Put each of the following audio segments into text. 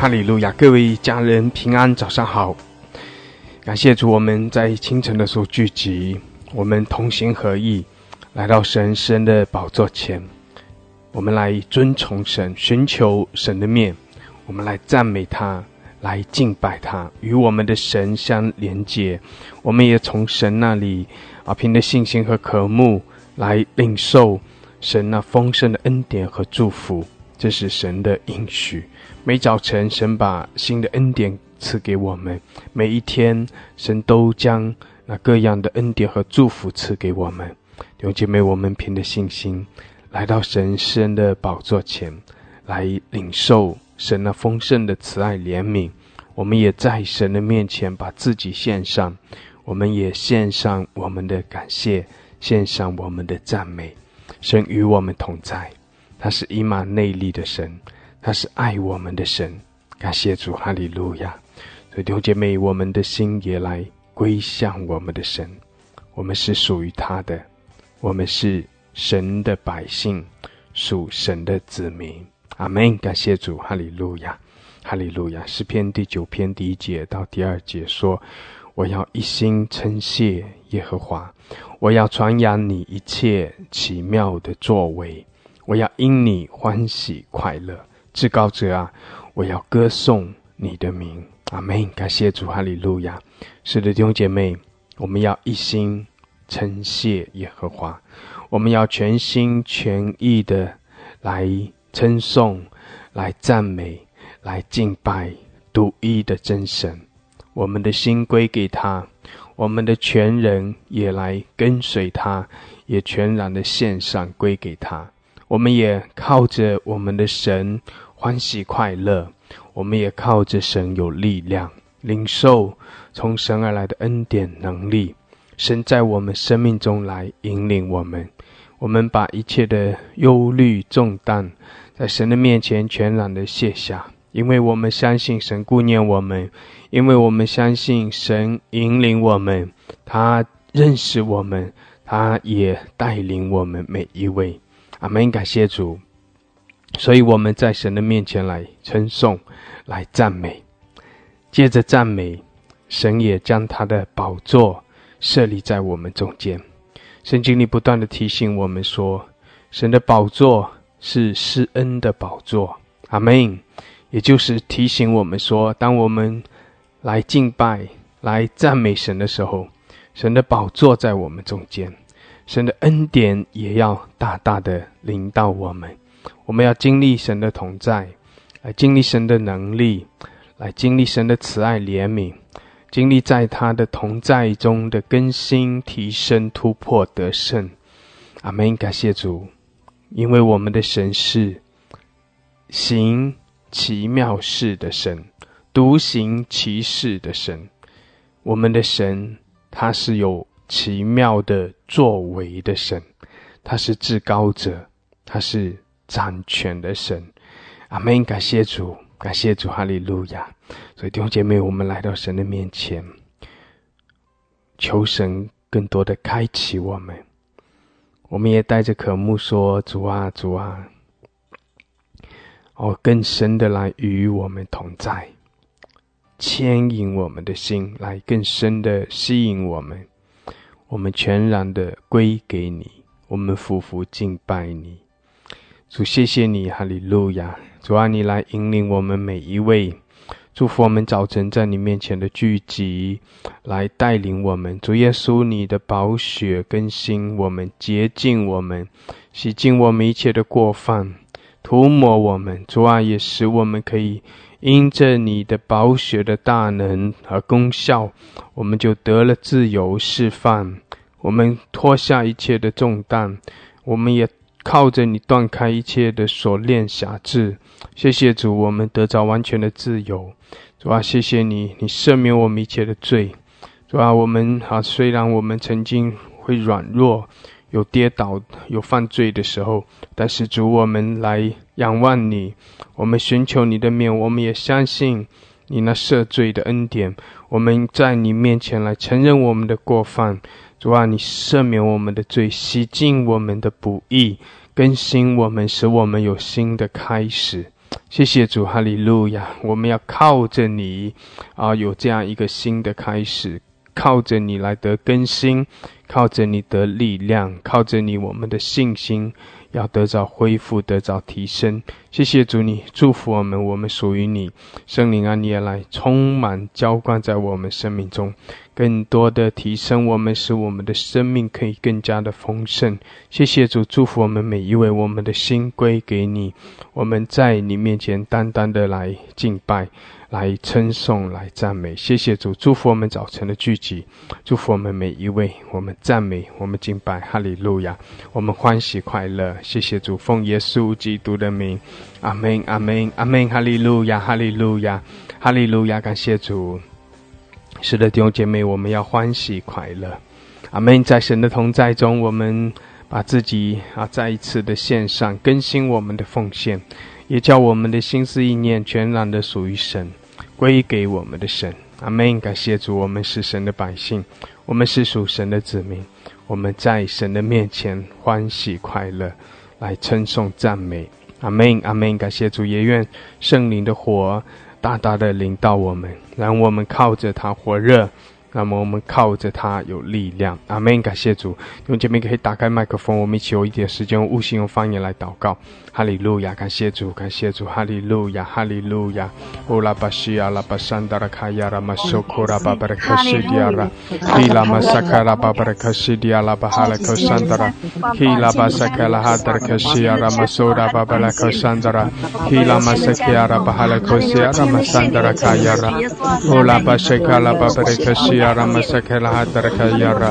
哈利路亚！各位家人平安，早上好。感谢主，我们在清晨的时候聚集，我们同心合意来到神神的宝座前，我们来尊崇神，寻求神的面，我们来赞美他，来敬拜他，与我们的神相连接。我们也从神那里啊，凭着信心和渴慕来领受神那丰盛的恩典和祝福。这是神的应许。每早晨，神把新的恩典赐给我们；每一天，神都将那各样的恩典和祝福赐给我们。弟兄姐妹，我们凭着信心来到神圣的宝座前，来领受神那丰盛的慈爱怜悯。我们也在神的面前把自己献上，我们也献上我们的感谢，献上我们的赞美。神与我们同在。他是以马内利的神，他是爱我们的神。感谢主，哈利路亚！所以弟兄姐妹，我们的心也来归向我们的神。我们是属于他的，我们是神的百姓，属神的子民。阿门！感谢主，哈利路亚，哈利路亚！诗篇第九篇第一节到第二节说：“我要一心称谢耶和华，我要传扬你一切奇妙的作为。”我要因你欢喜快乐，至高者啊！我要歌颂你的名，阿门！感谢主，哈利路亚！是的，弟兄姐妹，我们要一心称谢耶和华，我们要全心全意的来称颂、来赞美、来敬拜独一的真神。我们的心归给他，我们的全人也来跟随他，也全然的献上归给他。我们也靠着我们的神欢喜快乐，我们也靠着神有力量，领受从神而来的恩典能力。神在我们生命中来引领我们，我们把一切的忧虑重担在神的面前全然的卸下，因为我们相信神顾念我们，因为我们相信神引领我们，他认识我们，他也带领我们每一位。阿门，感谢主。所以我们在神的面前来称颂、来赞美。借着赞美，神也将他的宝座设立在我们中间。圣经里不断的提醒我们说，神的宝座是施恩的宝座。阿门。也就是提醒我们说，当我们来敬拜、来赞美神的时候，神的宝座在我们中间。神的恩典也要大大的临到我们，我们要经历神的同在，来经历神的能力，来经历神的慈爱怜悯，经历在他的同在中的更新、提升、突破、得胜。阿门！感谢主，因为我们的神是行奇妙事的神，独行其事的神。我们的神，他是有。奇妙的作为的神，他是至高者，他是掌权的神。阿门！感谢主，感谢主，哈利路亚！所以弟兄姐妹，我们来到神的面前，求神更多的开启我们。我们也带着渴慕说：“主啊，主啊，哦，更深的来与我们同在，牵引我们的心，来更深的吸引我们。”我们全然的归给你，我们夫妇敬拜你，主谢谢你，哈利路亚！主啊，你来引领我们每一位，祝福我们早晨在你面前的聚集，来带领我们。主耶稣，你的宝血更新我们，洁净我们，洗净我们一切的过犯，涂抹我们。主啊，也使我们可以。因着你的宝血的大能和功效，我们就得了自由释放。我们脱下一切的重担，我们也靠着你断开一切的锁链辖制。谢谢主，我们得着完全的自由。主啊，谢谢你，你赦免我们一切的罪。主啊，我们啊，虽然我们曾经会软弱。有跌倒、有犯罪的时候，但是主，我们来仰望你，我们寻求你的面，我们也相信你那赦罪的恩典。我们在你面前来承认我们的过犯，主啊，你赦免我们的罪，洗净我们的不义，更新我们，使我们有新的开始。谢谢主，哈利路亚！我们要靠着你啊，有这样一个新的开始，靠着你来得更新，靠着你得力量，靠着你，我们的信心要得到恢复，得到提升。谢谢主，你祝福我们，我们属于你，圣灵啊，你也来充满浇灌在我们生命中。更多的提升我们，使我们的生命可以更加的丰盛。谢谢主，祝福我们每一位，我们的心归给你，我们在你面前单单的来敬拜。来称颂，来赞美，谢谢主，祝福我们早晨的聚集，祝福我们每一位，我们赞美，我们敬拜，哈利路亚，我们欢喜快乐，谢谢主，奉耶稣基督的名，阿门，阿门，阿门，哈利路亚，哈利路亚，哈利路亚，感谢主，是的，弟兄姐妹，我们要欢喜快乐，阿门，在神的同在中，我们把自己啊再一次的献上，更新我们的奉献，也叫我们的心思意念全然的属于神。归给我们的神，阿门！感谢主，我们是神的百姓，我们是属神的子民，我们在神的面前欢喜快乐，来称颂赞美，阿门！阿门！感谢主，也愿圣灵的火大大的领到我们，让我们靠着它火热。那么我们靠着它有力量，阿门！感谢主，用姐妹可以打开麦克风，我们一起有一点时间用悟性用方言来祷告。哈利路亚！感谢主，感谢主，哈利路亚，哈利路亚。乌拉巴西亚拉巴山达拉卡亚拉马苏库拉巴巴拉克西迪亚拉，希拉马萨卡拉巴巴拉克西迪亚拉巴哈拉克山达拉，希拉巴萨卡拉哈达克西亚拉马苏拉巴巴拉克山达拉，希拉马萨卡亚拉巴哈拉克西亚拉马山达拉卡亚拉，乌拉巴西卡拉巴巴拉克西。Yara Sekela Hatarakayara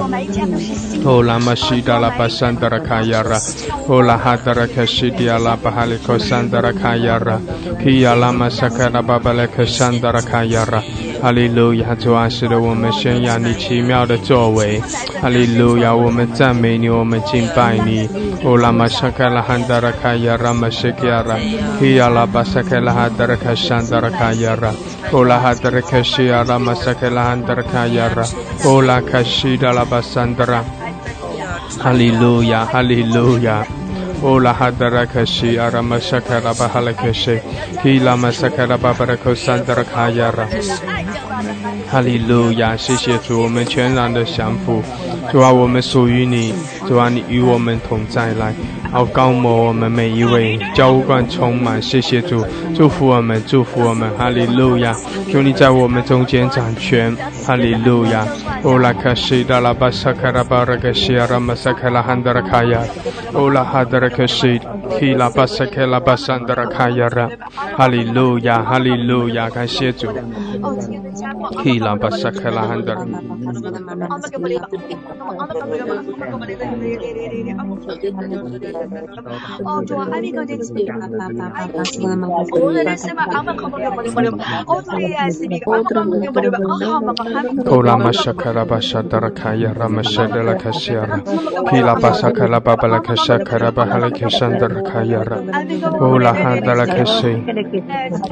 Ola Mashida La Basandarakayara Ola Hatarakashidia La Bahaliko Sandarakayara Kia Lama Sekela Babaleka Sandarakayara 哈利路亚，主啊，使得我们宣扬你奇妙的作为。哈利路亚，我们赞美你，我们敬拜你。乌拉玛沙卡拉汉达拉卡亚拉玛西基亚拉，希亚拉巴沙卡拉哈达拉卡山达拉卡亚拉，乌拉哈达拉卡西亚拉玛沙卡拉汉达拉卡亚拉，乌拉卡西达拉巴山达拉。哈利路亚，哈利路亚。哦，拉哈德拉克西，阿拉玛萨卡拉巴哈拉克西，基拉玛萨卡拉巴巴拉库桑德拉卡亚拉。哈利路亚！谢谢主，我们全然的降服。主啊，我们属于你。主啊，你与我们同在，来，好高摩我们每一位，浇灌充满。谢谢主，祝福我们，祝福我们。哈利路亚！求你在我们中间掌权。哈利路亚！乌拉卡西达拉巴萨卡拉巴拉卡西亚拉马萨卡拉汉达拉卡亚，乌拉哈达拉卡西提拉巴萨卡拉巴桑达拉卡亚拉。哈利路亚！哈利路亚！感谢主。哦，对啊，咪个点，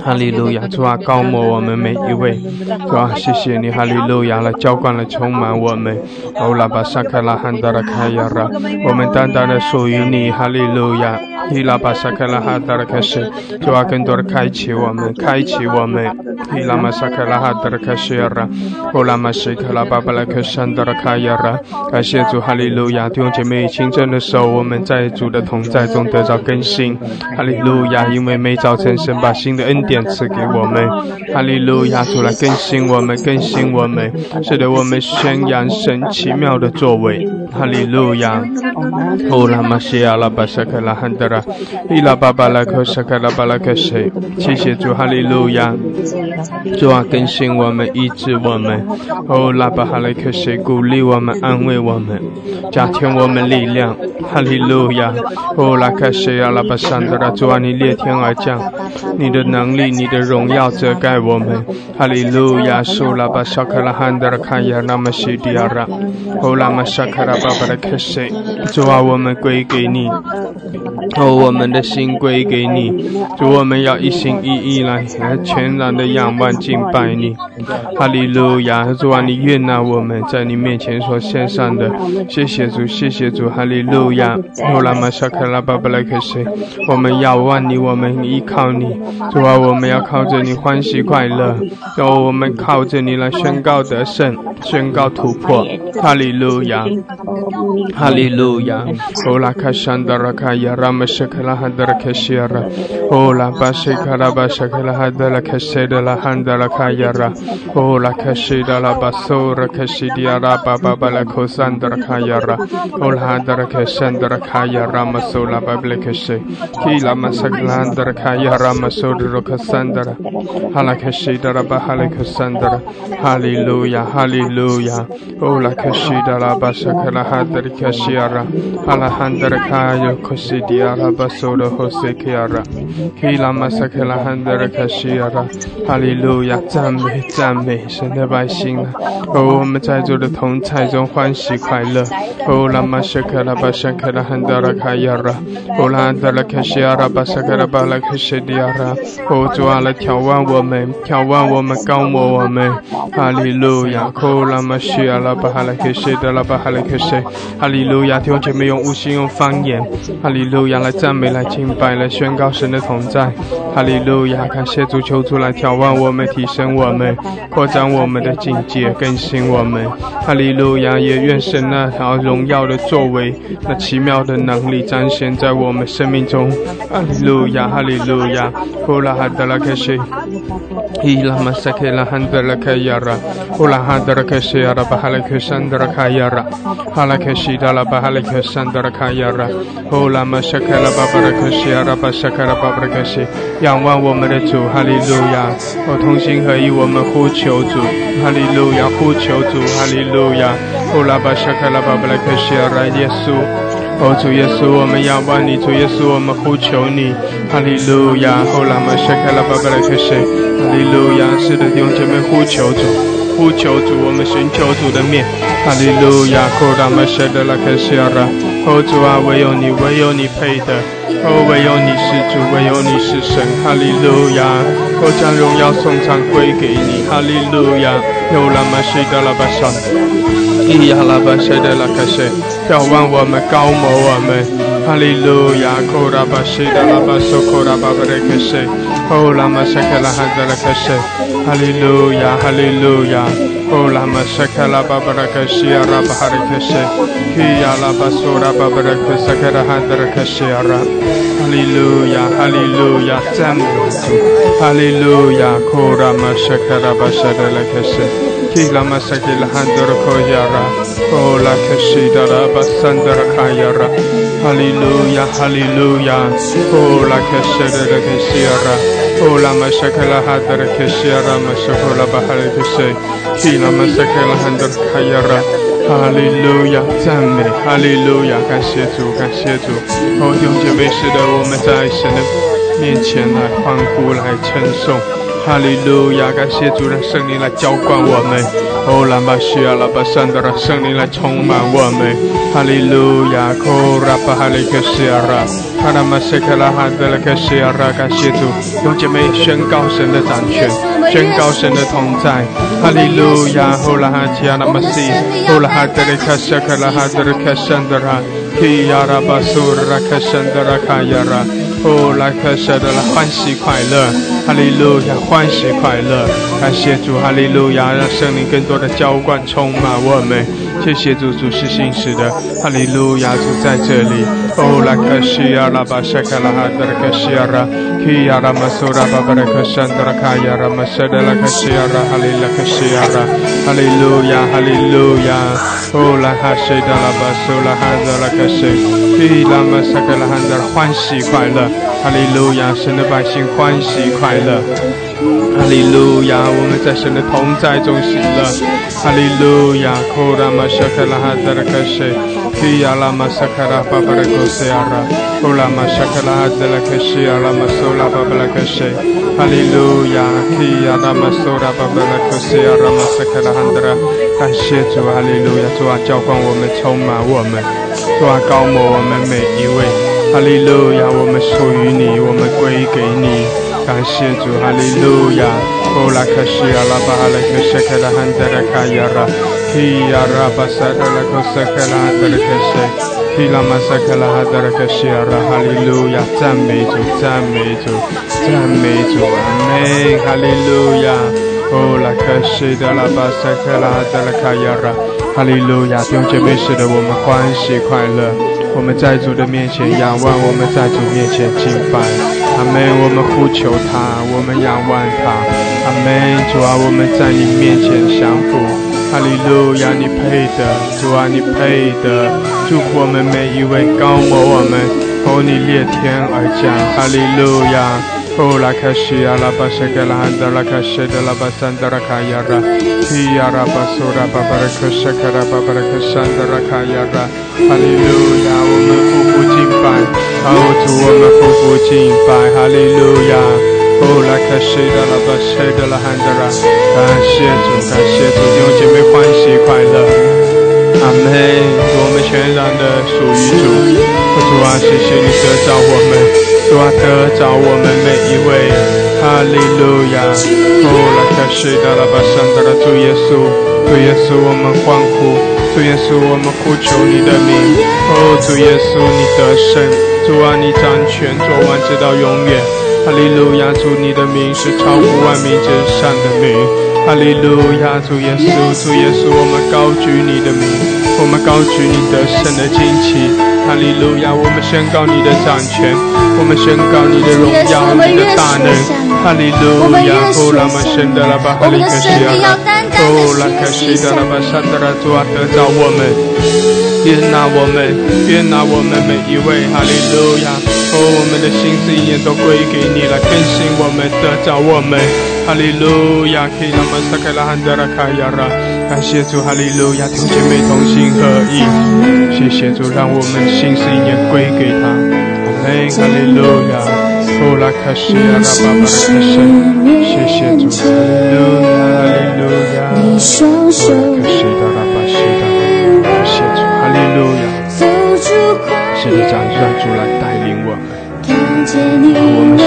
哈，利路亚，主啊，高牧我们每一位，主啊，谢谢你，哈利路亚来，浇灌了，充满我们，欧拉巴莎卡拉汉达拉卡亚拉，我们单单的属于你。哈利路亚。伊拉巴萨克拉哈达拉卡西，主啊，更多的开启我们，开启我们。伊拉玛萨克拉哈达拉卡西亚拉，欧拉玛西克拉巴巴拉克山达拉卡亚拉，感谢主，哈利路亚。弟兄姐妹，清晨的时候，我们在主的同在中得到更新，哈利路亚。因为每早晨神把新的恩典赐给我们，哈利路亚。主来更新我们，更新我们，使得我们宣扬神奇妙的作为，哈利路亚。乌拉玛西亚拉巴萨克拉哈达拉。伊拉巴巴拉克沙卡拉巴拉克谁？谢谢主，哈利路亚！主啊，更新我们，医治我们。哦，拉巴哈雷克谁？鼓励我们，安慰我们，加添我们力量。哈利路亚！哦，拉克谁呀？拉巴桑德拉，主啊，你裂天而降，你的能力，你的荣耀遮盖我们。哈利路亚！苏拉巴沙卡拉汉德拉卡亚那么西迪亚拉，哦，拉玛沙卡拉巴巴拉克谁？主啊，我们归给你。哦，我们的心归给你，主，我们要一心一意来来全然的仰望敬拜你。哈利路亚，主啊，你悦纳我们在你面前所献上的，谢谢主，谢谢主，哈利路亚。哦，拉玛沙克拉巴布莱克西，我们仰望你，我们依靠你，主啊，我们要靠着你欢喜快乐，然后，我们靠着你来宣告得胜，宣告突破。哈利路亚，哈利路亚。欧，拉卡山达拉卡亚拉玛。shakala handala keshiara. O la bashi kalaba shakala handala keshida la handala kayara. O la keshida la basura keshidiara baba bala kosandra kayara. O la handala keshandra kayara masola babla keshi. Kila masakala handala kayara masodro kasandra. Hala keshidara bahala kasandra. Hallelujah, hallelujah. O la keshida la basakala handala keshiara. Hala handala kayo kusidiara. Kasidia Rabasoda Hosekiara, Kila Masakela Handera Kashiara，哈利路亚，赞美赞美神的百姓啊！哦，我们在座的同在中欢喜快乐。哦，拉玛谢克拉巴谢克拉汉德拉卡亚拉，哦拉汉德拉卡西亚拉巴萨克拉巴拉克西迪亚拉，哦主啊来眺望我们，眺望我们，高摩我们，哈利路亚！哦拉玛西亚拉巴哈拉克西德拉巴哈拉克西，哈利路亚！弟兄姐妹用无心用方言，哈利路亚！来赞美，来敬拜，来宣告神的同在。哈利路亚！感谢主，求主来眺望我们，提升我们，扩展我们的境界，更新我们。哈利路亚！也愿神那条荣耀的作为，那奇妙的能力彰显在我们生命中。哈利路亚！哈利路亚！呼啦哈德拉克西，伊拉玛萨克拉汉德拉克亚拉，呼啦哈德拉克西亚拉巴哈拉克山德拉卡亚拉，哈拉克西达拉巴哈拉克山德拉卡亚拉，呼啦玛萨克。拉巴巴拉克西阿拉巴沙卡拉巴巴拉克西，仰望我们的主，哈利路亚！我同心合意，我们呼求主，哈利路亚！呼求主，哈利路亚！哦，拉巴沙卡拉巴巴拉克西阿拉耶稣，哦，主耶稣，我们仰望你，主耶稣，我们呼求你，哈利路亚！哦，拉巴沙卡拉巴巴拉克西，哈利路亚！是的，弟兄姐妹，呼求主，呼求主，我们寻求主的面，哈利路亚！库，拉巴沙卡拉克西拉。哦，主啊，唯有你，唯有你配得。哦，唯有你是主，唯有你是神。哈利路亚！我，将荣耀颂赞归给你。哈利路亚！有拉玛西德拉巴沙，伊亚拉巴西德拉卡西，眺望我们，高摩我们。哈利路亚！库拉巴西达拉巴索库拉巴巴雷克西，哦，拉玛哈。利路亚！哈利路亚！赞美主，哈利路亚，库拉玛沙卡拉巴沙德拉克西，基拉玛沙基拉哈德拉科亚拉，哦拉克西达拉巴桑德拉卡亚拉，哈利路亚，哈利路亚，哦拉克西德拉克西亚拉。哦，拉玛沙克拉哈德拉克西亚拉玛沙库拉巴哈里克西，基拉玛沙克拉哈德卡亚拉，哈利路亚，赞美，哈利路亚，感谢主，感谢主。哦，弟兄姐妹，是的，我们在神的面前来欢呼，来称颂，哈利路亚，感谢主的圣灵来浇灌我们。哦，拉玛西亚拉巴山德拉圣灵来充满我们，哈利路亚，库拉巴哈里克西亚拉。哈拉玛塞克拉哈德拉克西亚拉感谢主，用姐妹宣告神的掌权，宣告神的同在。哈利路亚，呼拉哈提亚拉玛西，呼拉哈德里卡塞克拉哈德里卡山德拉，提亚拉巴苏拉卡山德拉卡亚拉，哦，来克舍德拉欢喜快乐。哈利路亚，欢喜快乐。感谢主，哈利路亚，让圣灵更多的浇灌充满我们。谢谢主，主是信使的，哈利路亚，主在这里。哦，来克西亚拉巴沙卡拉哈德克西亚拉，基亚拉马苏拉巴巴拉克山德拉卡亚拉马沙德拉克西亚拉，哈利拉克西亚拉，哈利路亚，哈利路亚。哦，拉哈西达拉巴苏拉哈德拉克西，基拉马沙卡拉哈德欢喜快乐，哈利路亚，神的百姓欢喜快乐。哈利路亚，我们在神的同在中喜乐。哈利路亚，库拉玛沙卡拉哈德拉克西，基亚拉玛沙卡拉巴巴拉克西亚拉，库拉玛沙卡拉哈德拉克西亚拉玛苏拉巴巴拉克西。哈利路亚，基亚拉玛苏拉巴巴拉克西亚拉玛沙卡拉哈德拉。感谢主，哈利路亚，主啊，浇灌我们，充满我们，主啊，高摩我们每一位。哈利路亚，我们属于你，我们归给你，感谢主，哈利路亚。哦拉卡西阿拉巴哈勒克谢克拉汉德拉卡亚拉，基亚拉巴萨德拉克谢克拉汉德拉克谢，基拉马萨克拉哈德拉克西阿拉，哈利路亚，赞美主，赞美主，赞美主，阿门，哈利路亚。哦拉卡西德拉巴萨克拉哈德拉卡亚拉，哈利路亚，弟兄姐妹，使得我们欢喜快乐。我们在主的面前仰望，我们在主面前敬拜，阿门。我们呼求他，我们仰望他，阿门。主啊，我们在你面前降服，哈利路亚，你配的，主啊，你配的，祝福我们每一位，高摩我们，从你裂天而降，哈利路亚。Oh la kashia la basaka la handa la kashida la basanda la kayara Tiyara basura babaraka shakara babaraka shandara kayara Hallelujah 我们夫妇敬拜，好主我们夫妇敬拜，哈利路亚。Oh la kashida la basida la handa la 感谢主，感谢主，弟兄姐妹欢喜快乐。阿门！我们全然的属于主，主啊，谢谢你得着我们。主啊，得着我们每一位，哈利路亚！哦，拉卡西达拉巴山达拉主耶稣，主耶稣，我们欢呼，主耶稣，我们呼求你的名。哦，主耶稣，你得胜，主啊，你掌权做完直到永远。哈利路亚！主你的名是超乎万名之上的名。哈利路亚！主耶稣，主耶稣，我们高举你的名，我们高举你得胜的旌旗。哈利路亚！我们宣告你的掌权，我们宣告你的荣耀，你的大能。哈利路亚！哦，拉玛圣德拉巴哈利克西亚，哦，拉克西德拉巴沙德拉主啊，得着我们，悦纳我们，悦纳我们每一位。哈利路亚！哦，我们的心思意念都归给你来，更新我们，得着我们。哈利路亚！基拉玛萨克拉汉德拉卡亚拉。感谢主，哈利路亚，同姐妹同心合意。谢谢主，让我们心思意念归给他。阿门，哈利路亚。哦，拉卡西亚拉巴巴的神，谢谢主，哈利路亚，哈利路亚。哦，拉卡西达拉巴西达，感谢主，哈利路亚。谢谢主，让主我们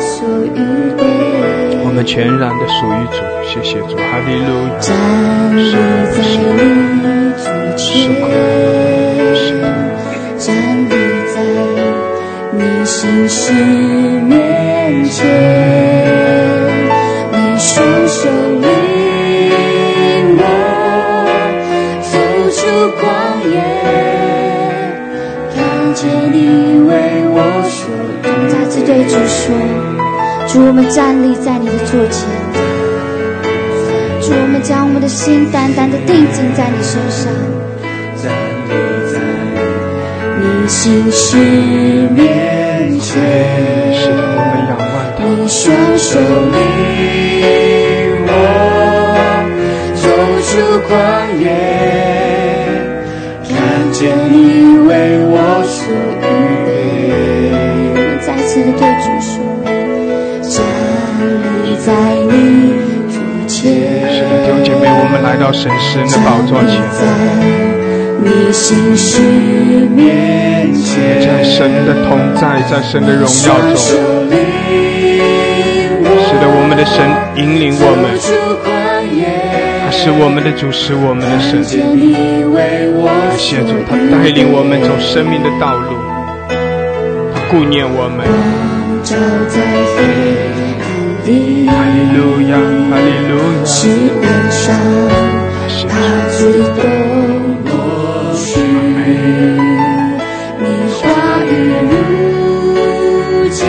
属于主，我们全然的属于主。谢谢主，哈利路亚。站立在你站立在你心事面前，对主说，主，我们站立在你的座前。我们将我们的心单单的定睛在你身上，站立在你心事面前，你双手们来到神圣的宝座前，在神的同在，在神的荣耀中，使得我们的神引领我们，他是我们的主，是我们的神。感谢主，他带领我们走生命的道路，他顾念我们。哈利路亚，哈利路亚。世面上，他最懂我心。你话语如镜，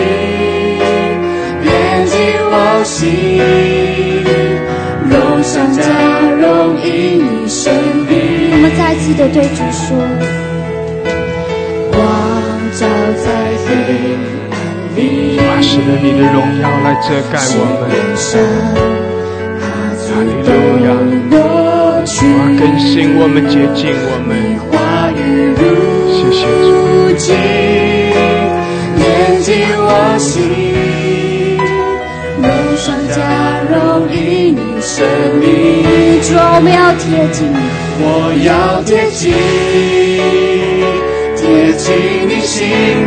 炼进我心。荣上加荣，因你生命。我们再次的对主说：使得你的荣耀来遮盖我们，哈利路亚！啊，更新我们，洁净我们。谢谢主。连接我心，荣上加荣，因你生命。主，我们要贴近，我要贴近，贴近你心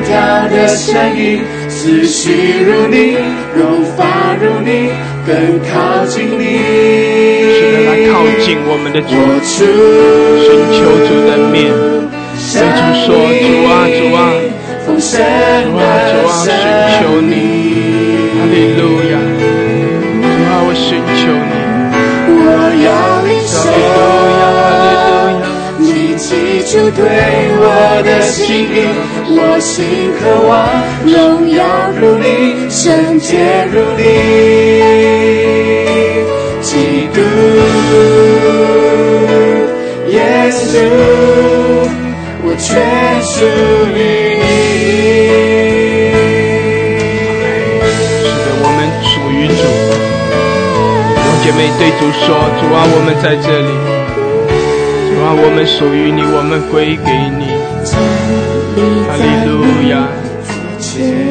跳的声音，思绪如你，容发如你，更靠近你。是的，来靠近我们的主，寻求主的面，对主说：主啊，主啊，主啊，主的啊，寻生求你，哈命。利路亚！受你记住对我的心意，我心渴望荣耀如你，圣洁如你，基督耶稣，我全属于你。是的，我们属于主。弟兄姐妹对主说：主啊，我们在这里。把，我们属于你，我们归给你。哈利路亚，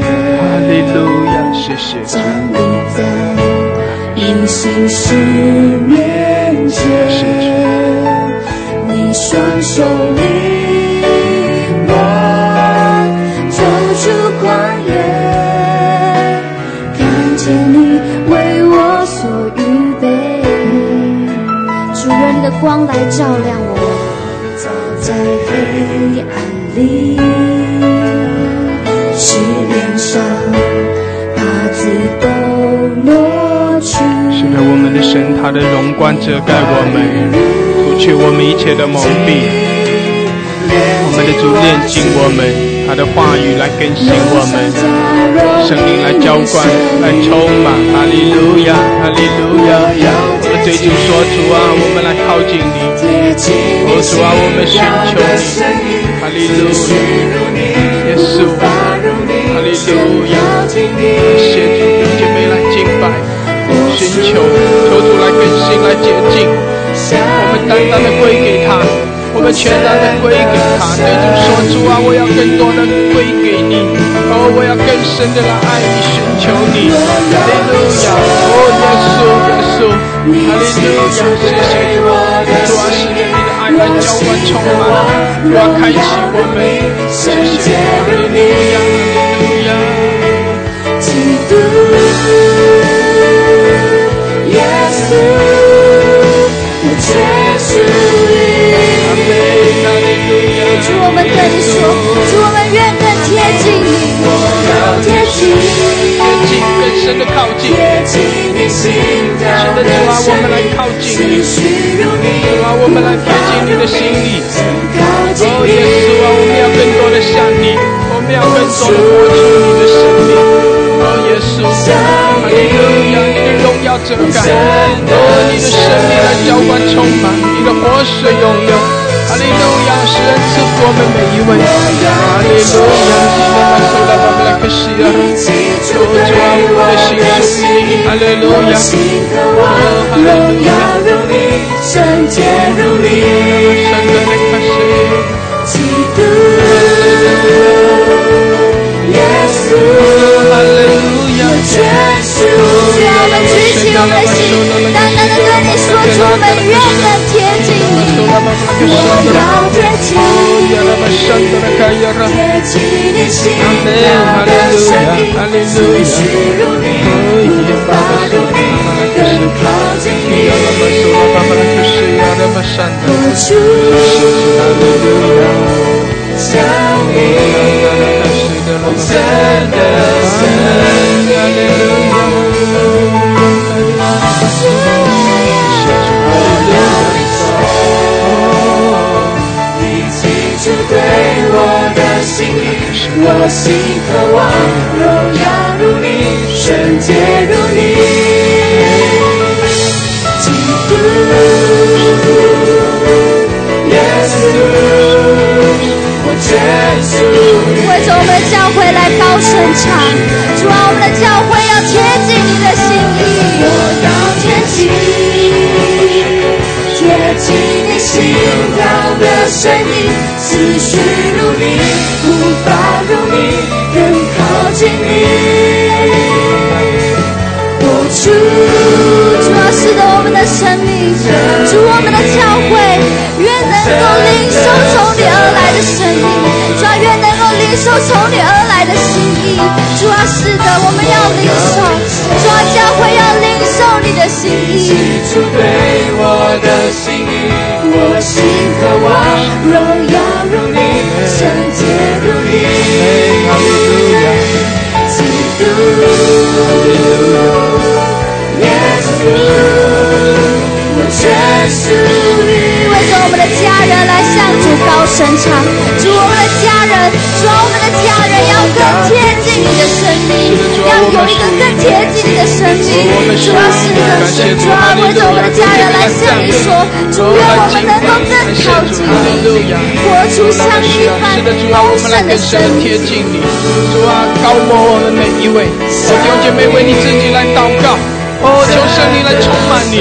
哈利路亚，谢谢主。站立在你心事面前，你双手领我走出旷野，看见你为我所预备。主，愿你的光来照亮。黑暗里，是脸上把子都抹去。是的，我们的神，他的荣光遮盖我们，除去我们一切的蒙蔽。我们的主炼净我们，他的话语来更新我们，圣灵来浇灌，来充满。哈利路亚，哈利路亚！主说：主啊，我们来靠近你。哦，主啊，我们寻求你。哈利路亚，耶稣，哈利路亚！谢主，弟兄姐妹来敬拜，寻求，求主来更新，来洁净。我们单单的归给他，我们全然的归给他。对主说：主啊，我要更多的归给你，哦，我要更深的来爱你，寻求你。哈利路亚，哦，耶稣，耶稣，哈利路亚，谢谢主，主啊，是你的爱来浇灌充满，主啊，开启我们，谢谢，哈利路亚，哈利路亚。你说，主，我们愿更贴近你。要贴近，更近，更深的靠近。贴近你心跳的，主啊，我们来靠近你。思绪如你，主啊，我们来贴近你的心里。靠近哦，耶稣啊，我们要更多的向你，我们要更多的活出你的生命。哦，耶稣，哈利路亚，你的荣耀遮盖。哦，你的生命来浇灌充满，你的活水永流。哈利路亚，使人赐福我们每一位。哈利路亚，基督来受到我们的可惜啊。哦，主啊，我们的心属于你。哈利路亚，心渴望荣耀如你，圣洁如你，神的来可惜。基督耶稣，哈利路亚，全属主啊，我们举起我们的主，我们愿更贴近你。我要贴近，贴近你心跳的声音，思绪如你，无法如你，更靠近你，我出向你，真的我心渴望荣耀如你，圣洁如你，基督耶稣，我全属于为着我们的教会来高声唱，主啊，我们的教会要贴近你的心意。我要贴近，的声音，思绪如你，无法如你，更靠近你。我主主啊，是的我们的生命，主我们的教会，愿能够领受从你而来的声音，主啊，愿能够领受从你而来的心意。主啊，是的，我们要领受。主啊，教会要领受你的心意。主对我的心意，我心渴望荣耀如你，圣洁如你。基督，耶稣，我全属于。为着我们的家人来向主高声唱，主我们的家人，主我们的家人要更贴近你的生命，要有一个更贴近你的生命。主啊，是的，主啊，为着我们的家人来向你说，主愿我们能够更靠近你，活出像你般丰盛的生命。贴近你，主啊，高过我们每一位，弟兄姐妹为你自己来祷告。哦，求圣灵来充满你，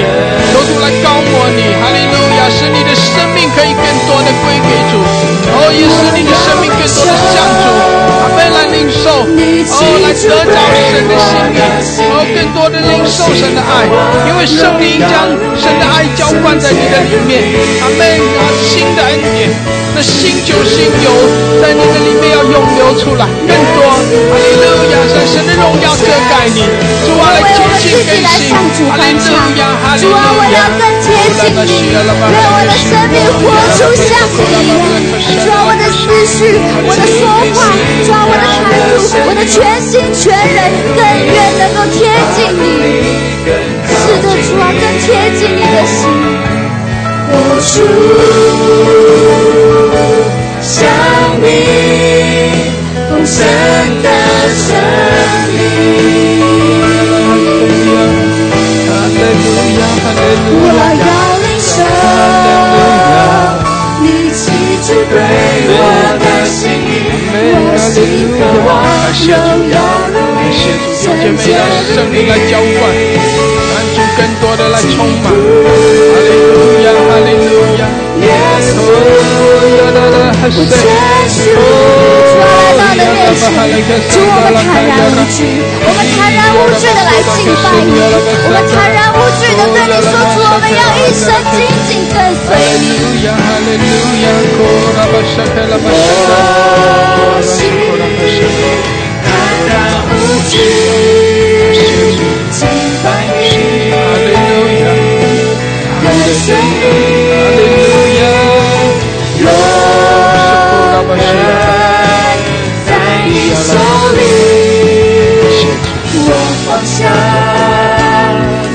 求主来高抹你，哈利路亚！使你的生命可以更多的归给主，哦，也使你的生命更多的向主，阿门！来领受，哦，来得着神的心意，哦，更多的领受神的爱，因为圣灵将神的爱浇灌在你的里面，阿门！啊，新的恩典，那新酒新油在你的里面要涌流出来，更多，哈利路亚！让神的荣耀遮盖你，主啊，来接近更新，哈利路亚，哈利主啊，我路亚。要更贴近你，愿我的生命活出像你。一样。主啊，我的思绪，我的说话，主啊，我的态度，我的全心全人，更愿能够贴近你。是的，主啊，更贴近你。的心。活出像你丰盛的生我要领受你起初对我的心意，我心渴望荣耀如你，圣灵来浇灌，让主更多的来充满。我利全属主，来到的面前，主我们坦然无惧，我们坦然无惧的来敬拜你，我们坦然无惧的对你说出，我们要一生紧紧跟随你。路亚，哈利路亚，库拉巴沙克拉巴沙克，库拉巴沙克，坦然无惧，下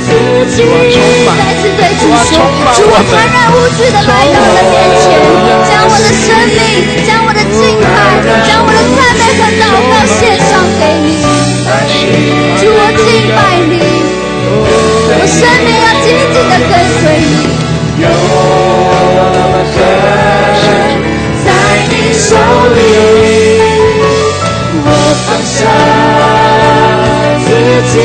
自己。再次对主说，主我坦然无惧的来到你的面前，将我的生命，将我的敬拜，将我的赞美和祷告献上给你。主我敬拜你，我生命要紧紧的跟随你。在你手里，主，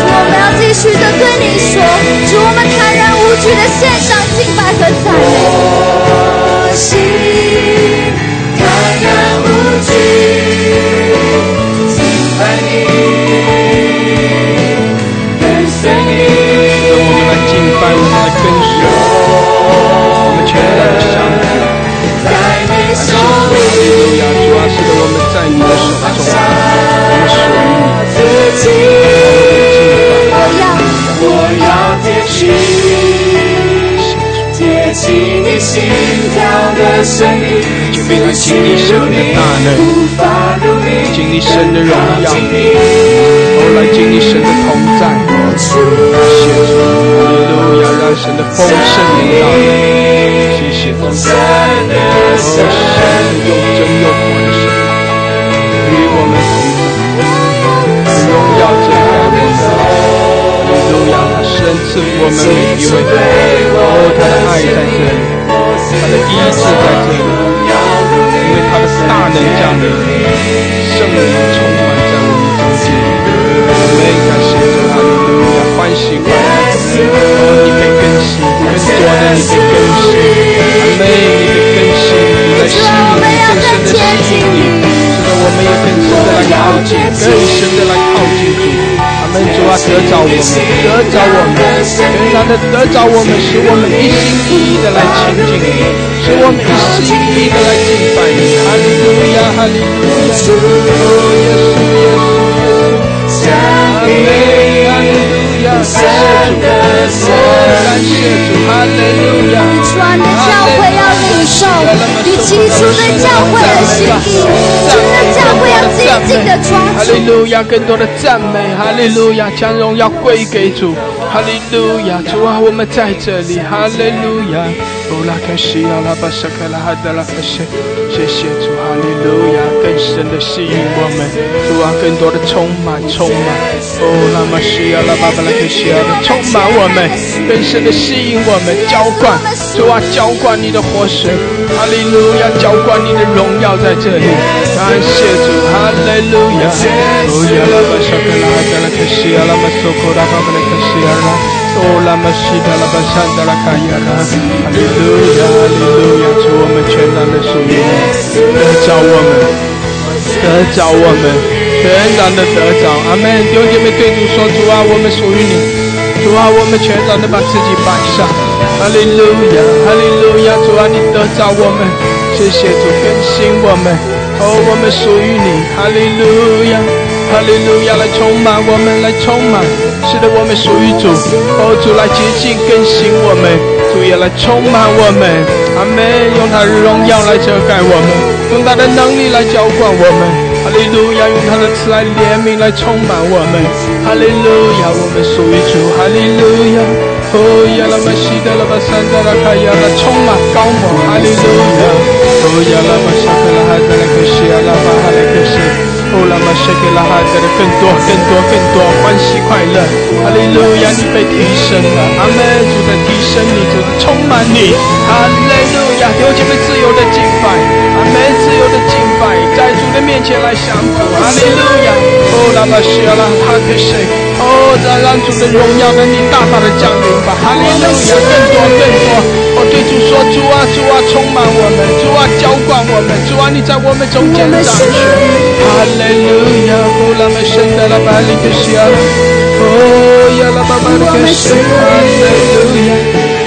我们要继续的对你说，主，我们坦然无惧的献上敬拜和赞美。我心坦然无惧，敬拜你，跟随你。让我们来敬拜，我们来跟随，我们全然的相信。在你手哈利，路亚，主啊，是的，我们在你的手中，我们属于你。自己，我要，我要贴近，贴近你心跳的声音，每来经历神的大能，无法如你，神的荣耀，后来经历神的同在。谢主，哈利路亚，让神的丰盛临到你。谢谢主，神的，神。神又真又活的神，与我们同在，荣耀遮盖我们。哈利路亚，赐福我们每一位，然后他的爱在这里，他的医治在这里，因为他的大能降临，圣灵充满在我们中间，我们感谢主啊，荣耀欢喜快乐，我们一天更新，更多的一天更新，更美的一天更新，在吸引你更深的吸引你，就在我们也更深的来靠近，更深的来靠近主。主啊，得着我们，得着我们，全然的得着我们，使我们一心一意的来亲近你，使我们一心一意的来敬拜你。哈利路亚，哈利路亚，哦，耶稣，耶稣，阿门，哈利路亚，感谢主，哦，感谢主，哈利路亚，主啊，你的教会要受你起初对教会的心意，主的教会要紧紧的抓住。哈利路亚，更多的赞美，哈利路亚，将荣耀归给主，哈利路亚，主啊，我们在这里，哈利路亚，哦拉克西亚拉巴沙开拉哈德拉克西，谢谢主，哈利路亚，更深的吸引我们，主啊，更多的充满，充满，哦拉玛西亚拉巴巴拉克西亚的充满我们，更深的吸引我们，浇灌，主啊，浇灌你的活水，哈利路亚，浇灌你的荣耀在这里，感谢主，哈利路亚，哦亚拉巴沙开拉哈德拉克西亚拉玛索库拉巴巴拉克西亚拉，哦拉玛西达拉巴山达拉卡亚拉，哈利路亚，哈利路亚，主我们全然的属于你，得着我们，得着我们，全然的得着，阿门。弟兄姐妹对主说，主啊，我们属于你，主啊，我们全然的把自己摆上，哈利路亚，哈利路亚，主啊，你得着我们，谢谢主更新我们，哦，我们属于你，哈利路亚。哈利路亚，来充满我们，来充满，是的，我们属于主，哦，主来洁净更新我们，主也来充满我们，阿门，用他的荣耀来遮盖我们，用他的能力来浇灌我们，哈利路亚，用他的慈爱怜悯来充满我们，哈利路亚，我们属于主，哈利路亚，哦，亚拉巴西达拉巴山达拉卡亚拉充满高摩，哈利路亚，哦，亚拉巴沙克拉哈达拉克西亚拉巴哈拉克西。哦，拉玛谢给拉哈德的更多、更多、更多欢喜快乐，哈利路亚！你被提升了，阿门！主在提升你，主充满你，哈利路亚！弟兄姐妹自由的敬拜，阿门！自由的敬拜，在主的面前来降服，哈利路亚！哦，拉玛谢拉哈克西，哦，再让主的荣耀能力大大的降临吧，哈利路亚！更多、更多，我，对主说，主啊，主啊，充满我们，主啊，浇灌我们，主啊，你在我们中间掌权，哈利。Hallelujah, Hula Mashenda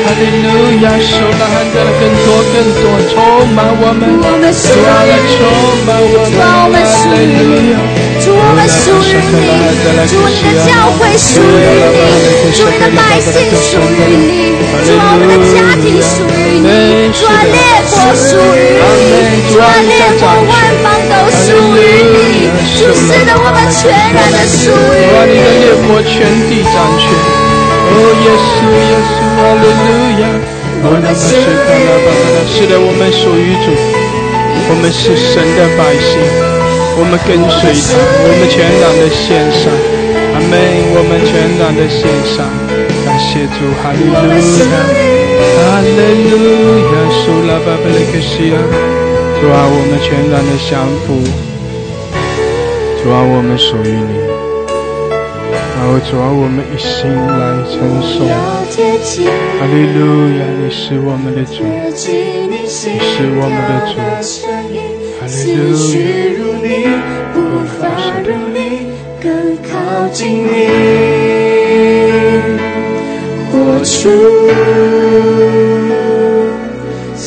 la Balikashia. Oh, Yala Babalikashi. Hallelujah, Hallelujah. Shola Handala 更多更多充满我们，我们属于充满我主啊，我们。们属于你主我们属于你，主你的教会属于你，主你的百姓属于你，我们的家庭属于你，主啊，列国属于你，主啊，列国万邦都属于你，主是的，我们全然的属于主啊，你的列你。国全地掌权。哦，耶稣，耶稣，哈利路亚。是卡拉巴，是的，我们属于主，我们是神的百姓，我们跟随他，我们全然的献上。阿门，我们全然的献上，感谢主，哈利路亚，哈利路亚，苏拉巴巴雷克西亚。主啊，我们全然的降服。主啊，我们属于你。然后主啊，我们一心来称颂。哈利路亚，你是我们的主。你是我们的主，哈利路亚。如你，步伐如你，更靠近你，活出生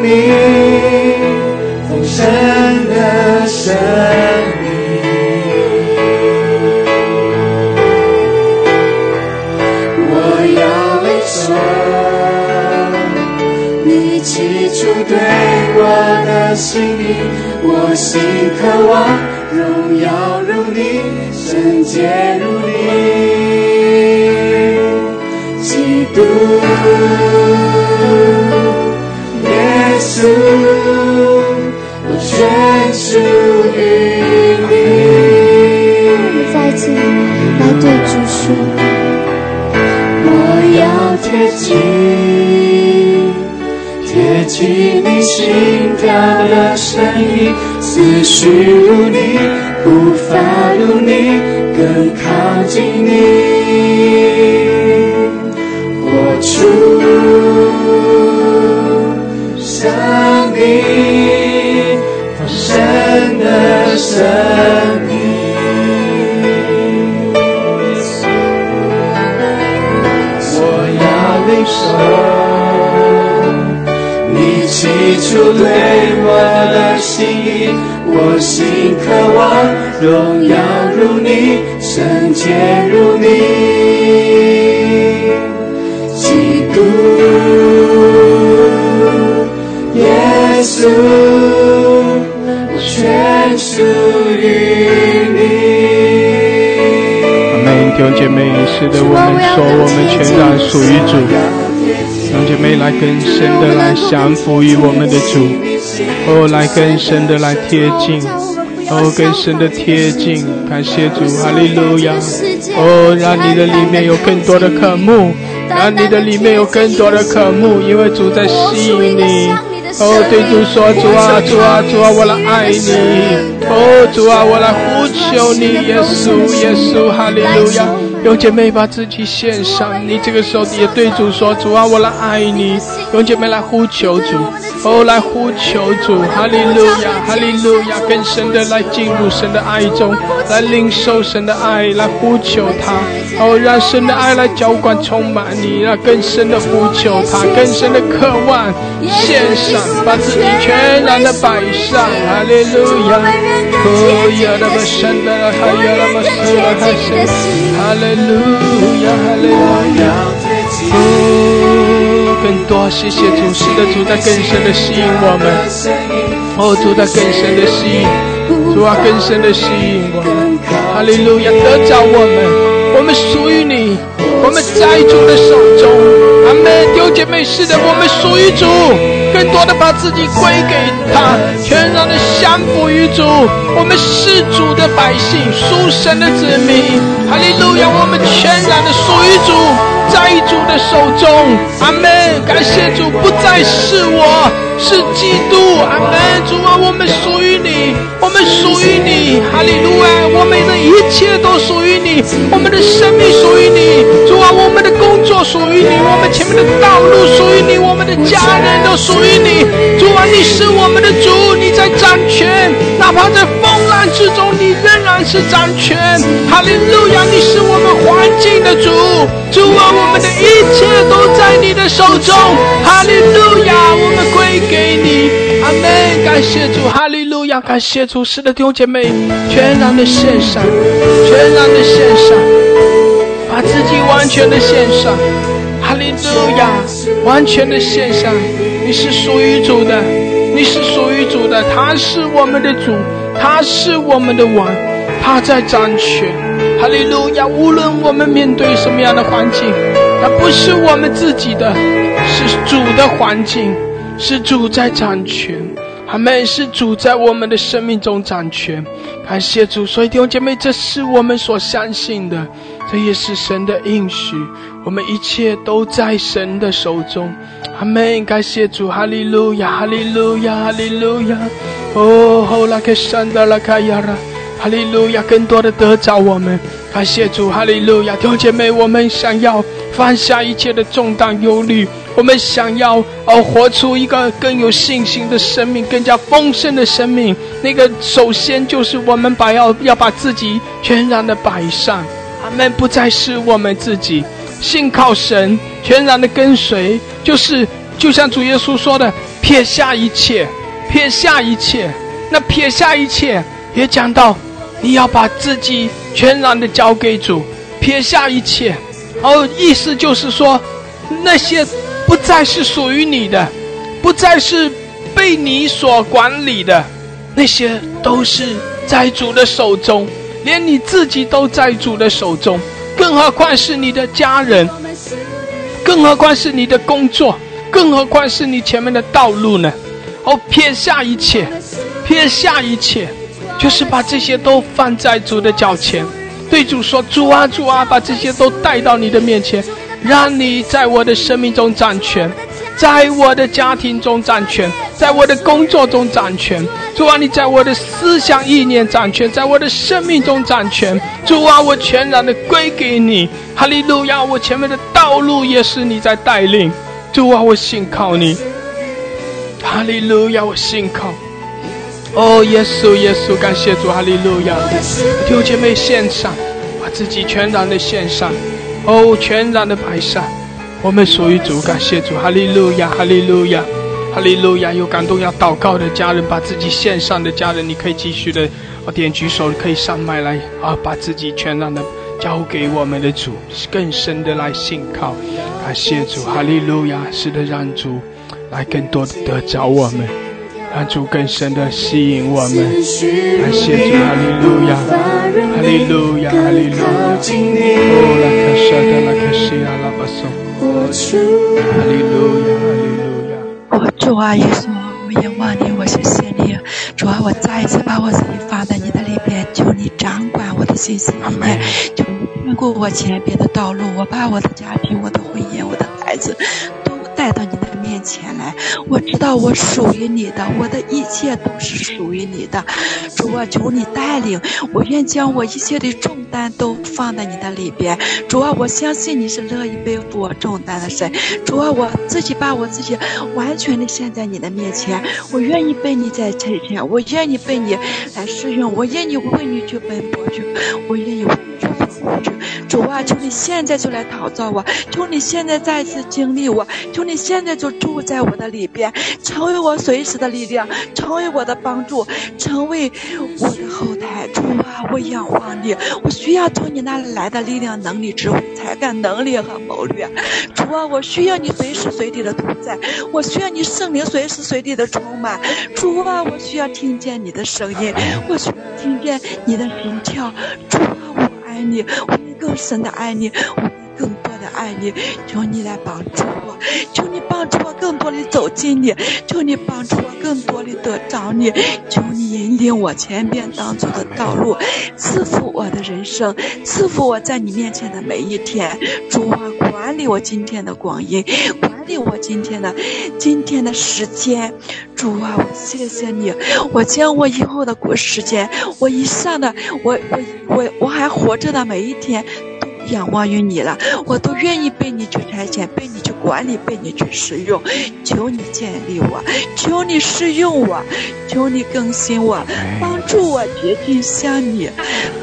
命丰盛的生要领受你起初对我的心意，我心渴望荣耀如你，圣洁如你，基督耶稣，我全属于贴近，贴近你心跳的声音，思绪如你，步伐如你，更靠近你，我出起初对我的心意，我心渴望荣耀如你，圣洁如你，基督耶稣，我全属于你。阿门，弟兄姐妹，是的，我们说我们全然属于主。来更深的来降服于我们的主，哦，来更深的来贴近，哦，更深的贴近，感谢主，哈利路亚，哦，让你的里面有更多的渴慕，让你的里面有更多的渴慕，因为主在吸引你。哦，对主说，主啊，主啊，主啊，我来爱你。哦，主啊，我来呼求你，耶稣，耶稣，哈利路亚。有姐妹把自己献上，你这个时候也对主说，主啊，我来爱你。有姐妹来呼求主，哦，来呼求主，哈利路亚，哈利路亚，更深的来进入神的爱中，来领受神的爱，来呼求他，哦，让神的爱来浇灌充满你，让更深的呼求他，更深的渴望献上，把自己全然的摆上，哈利路亚，哦，呀，那么深的，还有那么深的，哈利路亚，哈利路亚，更多谢谢主，是的，主在更深的吸引我们，哦，主在更深的吸引，主啊，更深的吸引我们，哈利路亚，得着我们，我们属于你，我们在主的手中，阿门，弟兄姐妹，是的，我们属于主，更多的把自己归给他，全然的降服于主，我们是主的百姓，属神的子民，哈利路亚，我们全然的属于主。在主的手中，阿门！感谢主，不再是我，是基督，阿门！主啊，我们属于你，我们属于你，哈利路亚！我们的一切都属于你，我们的生命属于你，主啊，我们的工作属于你，我们前面的道路属于你，我们的家人都属于你，主啊，你是我们的主，你在掌权，哪怕在风浪之中，你仍然是掌权，哈利路亚！你是我们环境，一切都在你的手中，哈利路亚！我们归给你，阿门！感谢主，哈利路亚！感谢主，是的，弟兄姐妹，全然的献上，全然的献上，把自己完全的献上，哈利路亚！完全的献上，你是属于主的，你是属于主的，他是我们的主，他是我们的王，他在掌权，哈利路亚！无论我们面对什么样的环境。那不是我们自己的，是主的环境，是主在掌权，阿门。是主在我们的生命中掌权，感谢主。所以弟兄姐妹，这是我们所相信的，这也是神的应许。我们一切都在神的手中，阿门。感谢主，哈利路亚，哈利路亚，哈利路亚。哦，后来给神的拉卡亚拉，哈利路亚，更多的得着我们。感谢主，哈利路亚。弟兄姐妹，我们想要。放下一切的重担忧虑，我们想要哦活出一个更有信心的生命，更加丰盛的生命。那个首先就是我们把要要把自己全然的摆上，他们不再是我们自己，信靠神，全然的跟随，就是就像主耶稣说的，撇下一切，撇下一切。那撇下一切也讲到，你要把自己全然的交给主，撇下一切。哦，意思就是说，那些不再是属于你的，不再是被你所管理的，那些都是在主的手中，连你自己都在主的手中，更何况是你的家人，更何况是你的工作，更何况是你前面的道路呢？哦，撇下一切，撇下一切，就是把这些都放在主的脚前。对主说：“主啊，主啊，把这些都带到你的面前，让你在我的生命中掌权，在我的家庭中掌权，在我的工作中掌权。主啊，你在我的思想意念掌权，在我的生命中掌权。主啊，我全然的归给你。哈利路亚！我前面的道路也是你在带领。主啊，我信靠你。哈利路亚！我信靠。”哦，耶稣，耶稣，感谢主，哈利路亚！弟兄姐妹，献上，把自己全然的献上，哦，全然的摆上，我们属于主，感谢主，哈利路亚，哈利路亚，哈利路亚！有感动要祷告的家人，把自己献上的家人，你可以继续的啊点举手，可以上麦来啊，把自己全然的交给我们的主，更深的来信靠。感谢主，哈利路亚！是的，让主来更多的得着我们，让主更深的吸引我们。感谢主，哈利路亚，哈利路亚，哈利路亚。哦，拉克沙的拉克西阿拉巴松，哈利路亚，哈利路亚。我主啊，耶稣，我仰望你，我谢谢你。主啊，我再一次把我自己放在你的里边，求你掌管我的心思意念，求你看顾我前边的道路。我把我的家庭、我的婚姻、我的孩子都带到你的面前来。我知道我属于你的，我的一切都是属于你的。主啊，求你带领，我愿将我一切的重担都放在你的里边。主啊，我相信你是乐意背负我重担的神。主啊，我自己把我自己完全的献在你的面前，我愿意被你在成全，我愿意被你来使用，我愿意为你去奔波去，我愿意主啊，求你现在就来讨造我，求你现在再次经历我，求你现在就住在我的里边，成为我随时的力量，成为我的帮助，成为我的后台。主啊，我仰望你，我需要从你那里来的力量、能力、智慧、才干、能力和谋略。主啊，我需要你随时随地的同在，我需要你圣灵随时随地的充满。主啊，我需要听见你的声音，我需要听见你的心跳。主，你，我会更深的爱你，爱你。求你来帮助我，求你帮助我更多的走近你，求你帮助我更多的得着你，求你引领我前边当中的道路，赐福我的人生，赐福我在你面前的每一天。主啊，管理我今天的光阴，管理我今天的今天的时间。主啊，我谢谢你，我将我以后的过时间，我以上的，我我我我还活着的每一天。都仰望于你了，我都愿意被你去差遣，被你去管理，被你去使用。求你建立我，求你试用我，求你更新我，帮助我接近向你，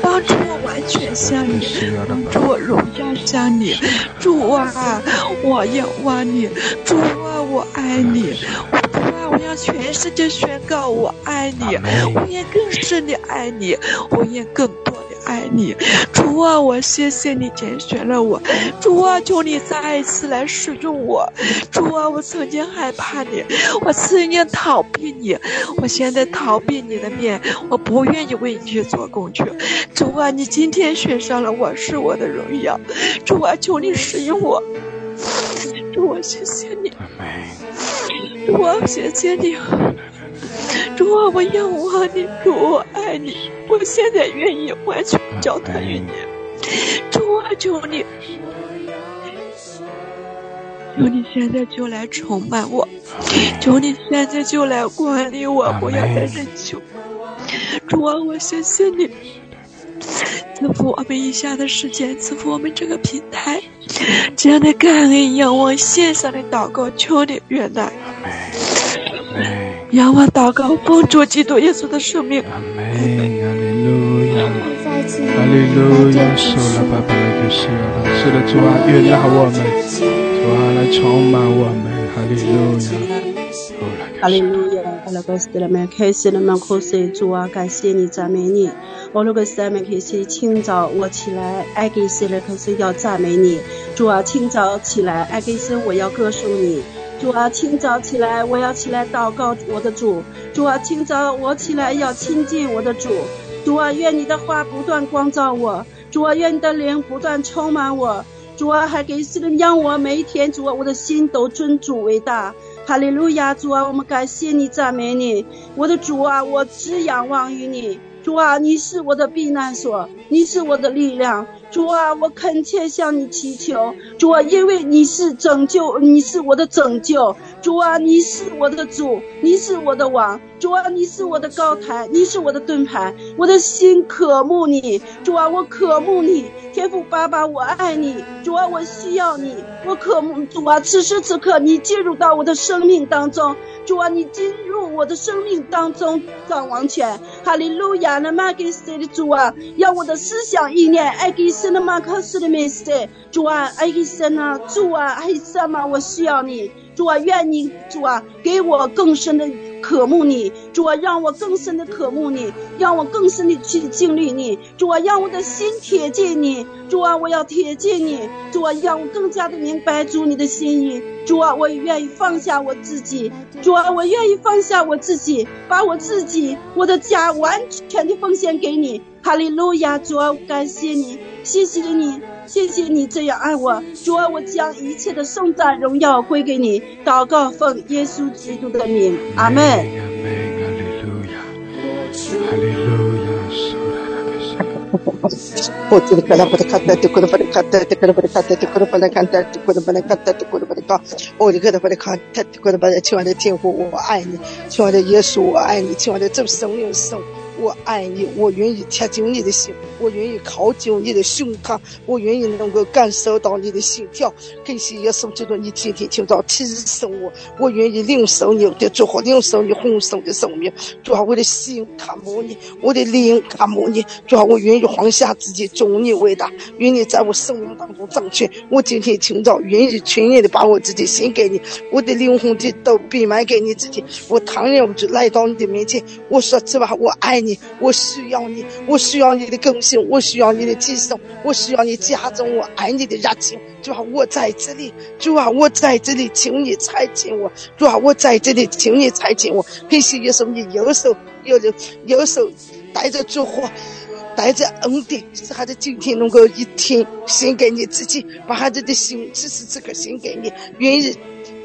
帮助我完全向你，帮助我荣耀向你。主啊，我仰望你，主啊，我爱你，我要全世界宣告我爱你，我也更深的爱你，我也更多的爱你。主啊，我谢谢你拣选了我，主啊，求你再一次来使用我。主啊，我曾经害怕你，我曾经逃避你，我现在逃避你的面，我不愿意为你去做工具。主啊，你今天选上了我，是我的荣耀。主啊，求你使用我。主啊，谢谢你。主啊，谢谢你。主啊，我仰望你，主，我爱你，我现在愿意完全交托于你。主啊，求你，求你现在就来充满我，求你现在就来管理我，不要再任求。主啊，我谢谢你，赐福我们以下的时间，赐福我们这个平台，这样的感恩仰望线上的祷告，求你悦纳。仰望祷告，帮助基督耶稣的生命。阿门，哈利路亚，哈利路亚，受了爸爸来个是了，是的主啊，悦纳我们，主啊来充满我们，哈利路亚，哈利路亚，阿拉个斯的们开始了门口谁主啊，感谢你赞美你。我那个时代们开始清早我起来，爱给谁了开始要赞美你。主啊，清早起来，爱给谁我要歌颂你。主啊，清早起来，我要起来祷告我的主。主啊，清早我起来要亲近我的主。主啊，愿你的话不断光照我。主啊，愿你的灵不断充满我。主啊，还给世人让我每一天，主啊，我的心都尊主为大。哈利路亚，主啊，我们感谢你，赞美你，我的主啊，我只仰望于你。主啊，你是我的避难所，你是我的力量。主啊，我恳切向你祈求。主啊，因为你是拯救，你是我的拯救。主啊，你是我的主，你是我的王。主啊，你是我的高台，你是我的盾牌。我的心渴慕你。主啊，我渴慕你。天父爸爸，我爱你。主啊，我需要你。我渴慕主啊，此时此刻你进入到我的生命当中。主啊，你进入我的生命当中，掌王权。哈利路亚！那马给谁的主啊，让我的思想意念爱给神的马克思的美色。主啊，爱给神啊，主啊，爱什么？我需要你。主啊，愿你主啊给我更深的渴慕你，主啊，让我更深的渴慕你，让我更深的去经历你，主啊，让我的心贴近你，主啊，我要贴近你，主啊，让我更加的明白主你的心意，主啊，我愿意放下我自己，主啊，我愿意放下我自己，把我自己我的家完全的奉献给你，哈利路亚，主啊，感谢你，谢谢你。谢谢你这样爱我，主啊，我将一切的颂赞荣耀归给你。祷告奉耶稣基督的名，阿门。阿门，哈利路亚，哈利路亚，苏拉拉克西。我这个看到不得看到，这个不得看到，这个不得看到，这个不能看到，这个不能看到，这个不能看。我这个不得看到，这个不得。亲爱的天父，我爱你；亲爱的耶稣，我爱你；亲爱的主圣灵圣。我爱你，我愿意贴近你的心，我愿意靠近你的胸膛，我愿意能够感受到你的心跳。感谢耶稣基督，你天天听到提升我，我愿意领受你的祝福，领受你丰盛的生命。主啊，我的心看慕你，我的灵看慕你。主啊，我愿意放下自己，尊你为大，愿你在我生命当中掌权。我今天听到，愿意全然的把我自己献给你，我的灵魂的都闭埋给你自己。我坦然无惧来到你的面前，我说实话，我爱。你，我需要你，我需要你的更新，我需要你的提升，我需要你加重我爱你的热情。主啊，我在这里，主啊，我在这里，请你采拣我。主啊，我在这里，请你采拣我。感谢耶稣，你右手有着右手带着祝福，带着恩典，是孩子今天能够一天献给你自己，把孩子的心此时此刻献给你，愿意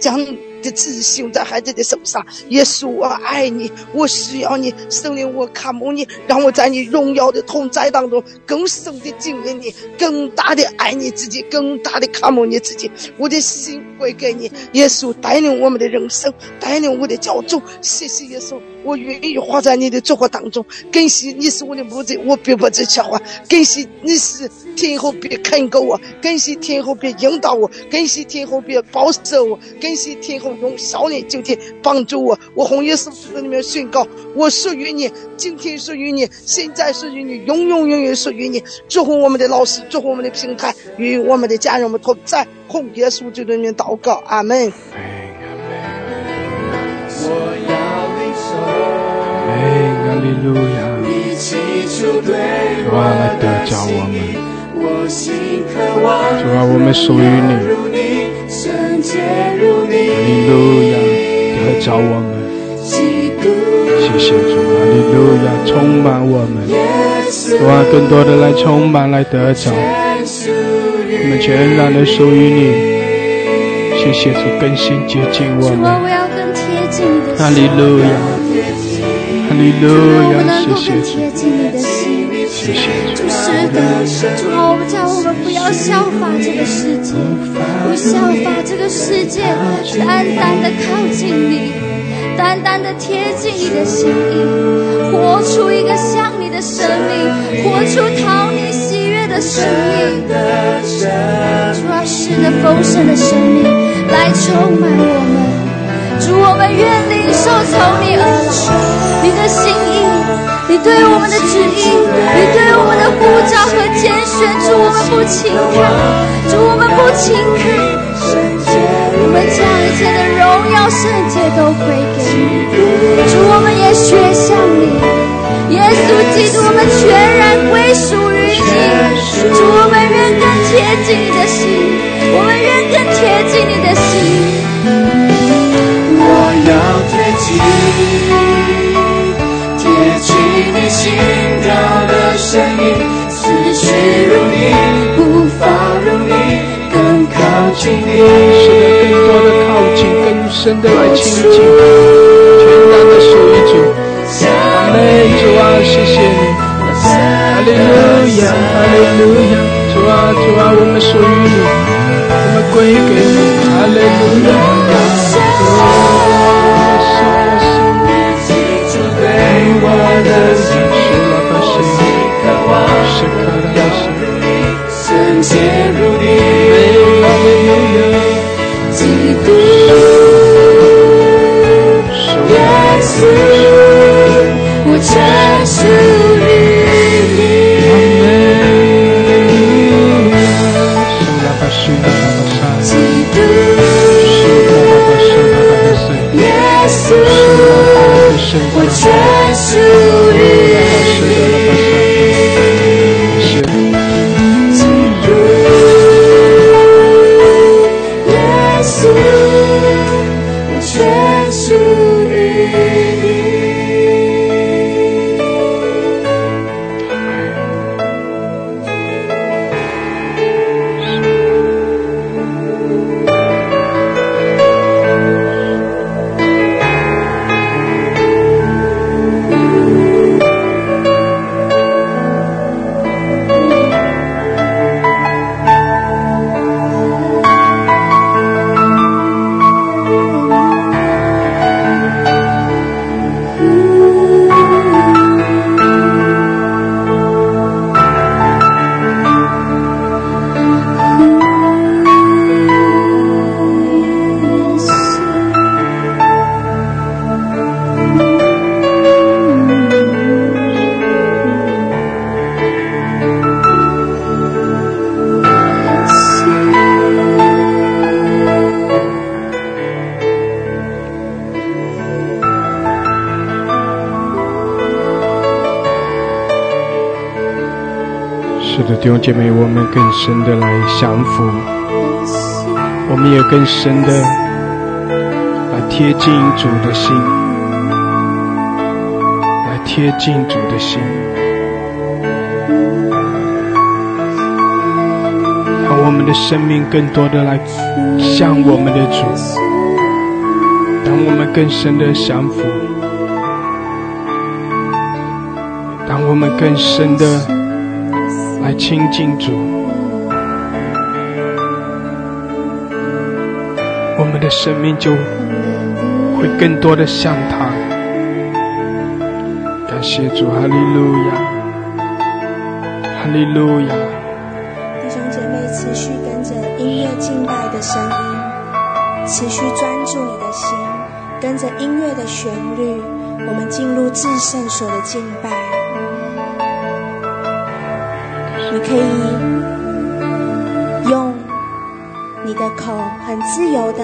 将。的自信在孩子的手上，耶稣，我爱你，我需要你，圣灵，我看慕你，让我在你荣耀的同在当中更深的敬畏你，更大的爱你自己，更大的看慕你自己。我的心归给你，耶稣带领我们的人生，带领我的教主。谢谢耶稣，我愿意活在你的祝福当中。感谢你是我的母亲，我并不致缺乏。感谢你是天后，别看顾我；感谢天后，别引导我；感谢天后，别保守我；感谢天后。用少年今天帮助我，我红叶书在里面宣告，我属于你，今天属于你，现在属于你，永永远远属于你。祝福我们的老师，祝福我们的平台，与我们的家人们同在。红叶书在里面祷告，阿门。利路亚，主啊，来得着我们。主啊，我们属于你。哈利路亚，得着我们。谢谢主，哈利路亚，充满我们。主啊，更多的来充满，来得着。我们全然的属于你。谢谢主，更新接近我们。哈利路亚，哈利路亚，谢谢主，谢谢主。是的，主啊，我们叫我们不要效法这个世界，不效法这个世界，单单的靠近你，单单的贴近你的心意，活出一个像你的生命，活出讨你喜悦的生命。主啊，是的丰盛的生命来充满我们，主，我们愿领受从你而来，你的心意。你对我们的旨意，你对我们的呼召和拣选，主我们不轻看，主我们不轻看，我们将一切的荣耀圣洁都归给你，主我们也学像你，耶稣基督，我们全然归属于你，主我们愿更贴近你的心，我们愿更贴近你的心，要贴近。你心跳的声音，思绪如你，步伐如你，更靠近你。是的，更多的靠近，更深的来亲近，全然的属于主。阿门，主啊，谢谢你。哈利路亚，哈利路亚，主啊，主啊，我们属于你，我们归给你。哈利路亚。我弟兄姐妹，我们更深的来降服，我们也更深的来贴近主的心，来贴近主的心，让我们的生命更多的来向我们的主，让我们更深的降服，让我们更深的。来亲近主，我们的生命就会更多的像他。感谢主，哈利路亚，哈利路亚。弟兄姐妹，持续跟着音乐敬拜的声音，持续专注你的心，跟着音乐的旋律，我们进入至圣所的敬拜。可以用你的口很自由的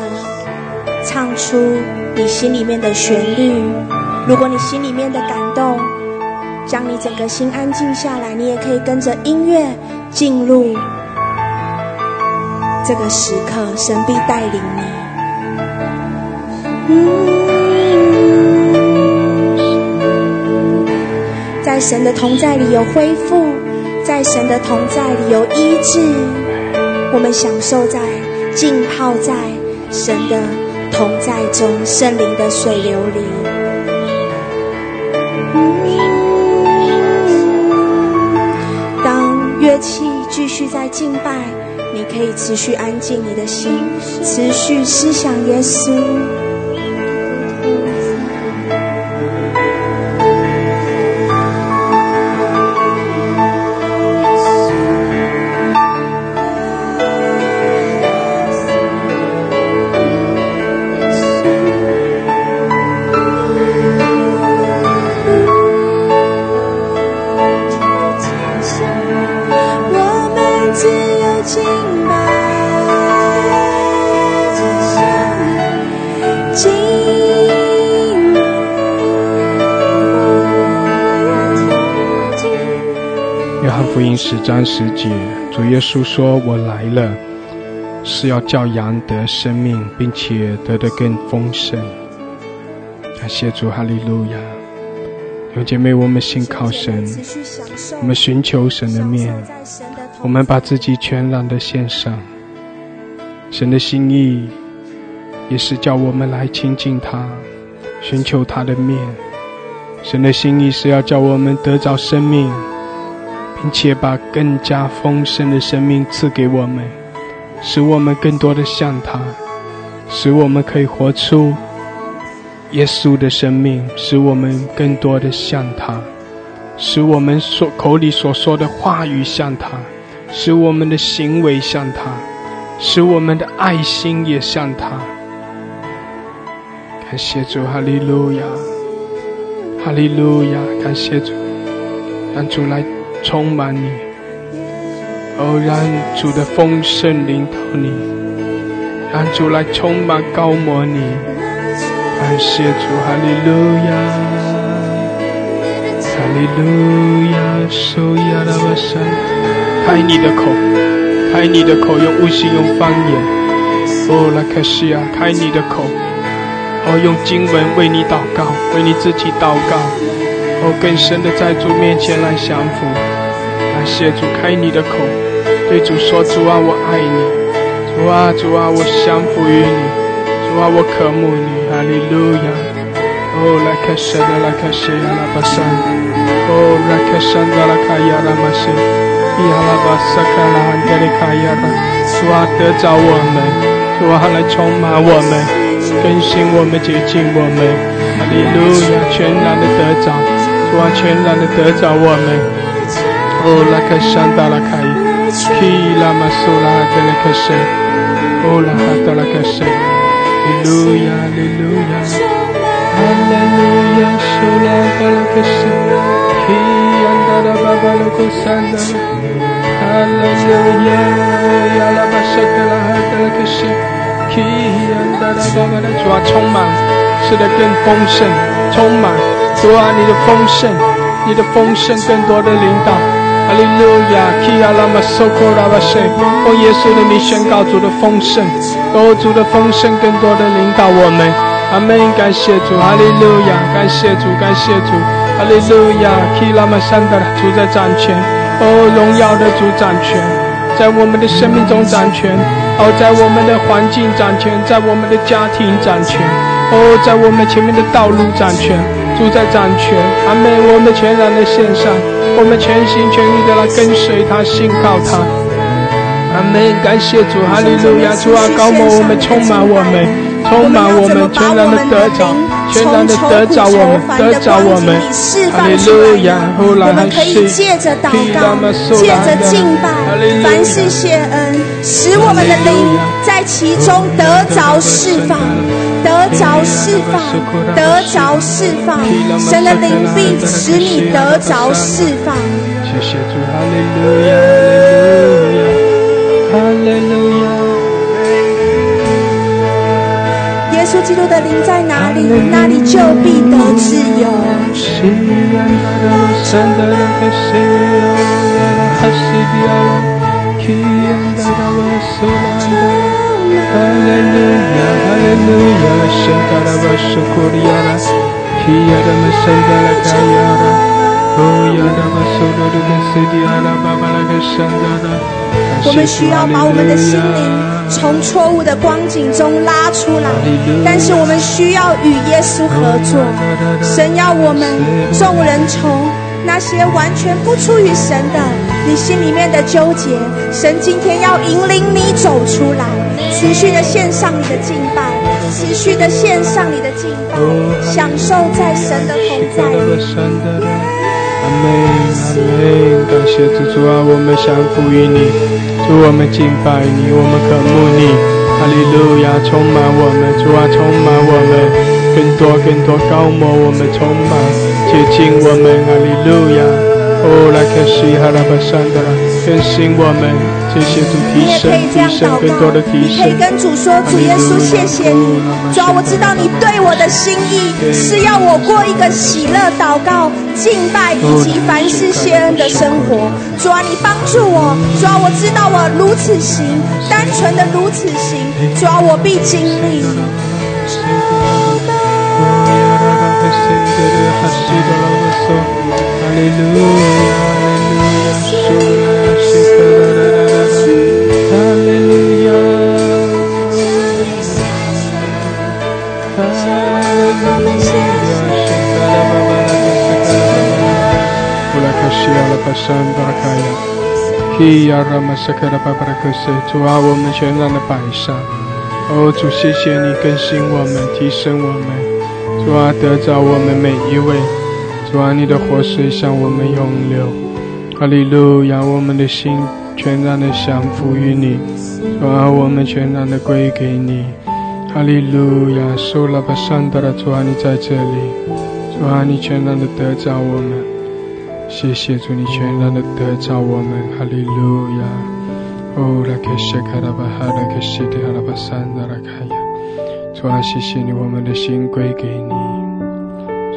唱出你心里面的旋律。如果你心里面的感动，将你整个心安静下来，你也可以跟着音乐进入这个时刻，神必带领你。在神的同在里有恢复。在神的同在里有医治，我们享受在浸泡在神的同在中，圣灵的水流里。当乐器继续在敬拜，你可以持续安静你的心，持续思想耶稣。十章十节，主耶稣说：“我来了，是要叫羊得生命，并且得的更丰盛。”感谢主，哈利路亚！弟兄姐妹，我们信靠神，我们寻求神的面，我们把自己全然的献上。神的心意也是叫我们来亲近他，寻求他的面。神的心意是要叫我们得着生命。并且把更加丰盛的生命赐给我们，使我们更多的像他，使我们可以活出耶稣的生命，使我们更多的像他，使我们所口里所说的话语像他，使我们的行为像他，使我们的爱心也像他。感谢主，哈利路亚，哈利路亚，感谢主，让主来。充满你，哦，让主的丰盛领导你，让主来充满高摩你。感谢主，哈利路亚，哈利路亚，受亚拉巴山，开你的口，开你的口，用悟性，用方言。哦，拉克西亚，开你的口，哦，用经文为你祷告，为你自己祷告，哦，更深的在主面前来降服。感谢主开你的口，对主说：主啊，我爱你；主啊，主啊，我降服于你；主啊，我渴慕你。哈利路亚！哦，来开神的，来开神呀，拉巴山！哦，来开神的，来开呀，拉玛西！呀，拉巴萨卡拉汉德里卡呀拉！主啊，得着我们！主啊，来充满我们，更新我们，洁净我们！哈利路亚！全然的得着，主啊，全然的得着我们！Oh la kashanda la kai, ki la masula de la kashe, oh la hata la kashe, Hallelujah, Hallelujah, Hallelujah, shula de la kashe, ki anda la baba la kosanda, Hallelujah, ya la bashata la hata la kashe, ki anda la baba la 主啊，充满，是的更丰盛，充满，主啊，你的丰盛，你的丰盛更多的领导。哈利路亚，基亚拉玛苏库拉巴塞，奉耶稣的名宣告主的丰盛，哦，主的丰盛更多的领导我们。阿门，感谢主，哈利路亚，感谢主，感谢主，哈利路亚，基拉玛山的主在掌权，哦，荣耀的主掌权，在我们的生命中掌权，哦，在我们的环境掌权，在我们的家庭掌权，哦，在我们前面的道路掌权。主在掌权，阿门！我们全然的献上，我们全心全意的来跟随他，信靠他，阿门！感谢主，哈利路亚！主啊，高摩我们，充满我们，充满我们，全然的得着，全然的得着我们，得着我们，哈利路亚！我们可以借着祷告，借着敬拜，凡事谢恩，使我们的灵在其中得着释放。得着释放，得着释放，神的灵必使你得着释放。谢谢主，哈利路亚，哈利路亚，耶稣基督的灵在哪里，那里就必得自由。我们需要把我们的心灵从错误的光景中拉出来但是我们需要与耶稣合作。神要我们众人从那些完全不出于神的你心里面的纠结神今天要引领你走续的献上你的敬拜，持续的献上你的敬拜，享受在神的同在里。阿门，阿门，感谢主主啊，我们降服于你，祝我们敬拜你，我们渴慕你，哈利路亚，充满我们，主啊，充满我们，更多更多高摩我们充满，接近我们，哈利路亚。哦，来开始哈拉巴山的啦，更新我们，谢谢主提升，提升更多的提升。你可以跟主说，主耶稣，谢谢你，主啊，我知道你对我的心意是要我过一个喜乐、祷告、敬拜以及凡事谢恩的生活。主啊，你帮助我，主啊，我知道我如此行，单纯的如此行，主啊，我必经历。主啊，我们全然的摆上。哦，主，谢谢你更新我们，提升我们。主啊，得着我们每一位。主啊，你的活水向我们涌流，哈利路亚！我们的心全然的降服于你，主啊，我们全然的归给你，哈利路亚！受了吧，上德拉主啊，你在这里，主啊，你全然的得着我们，谢谢主，你全然的得着我们，哈利路亚！哦，拉克谢卡拉巴哈拉克谢的哈拉巴山德拉卡亚，主啊，谢谢你，我们的心归给你。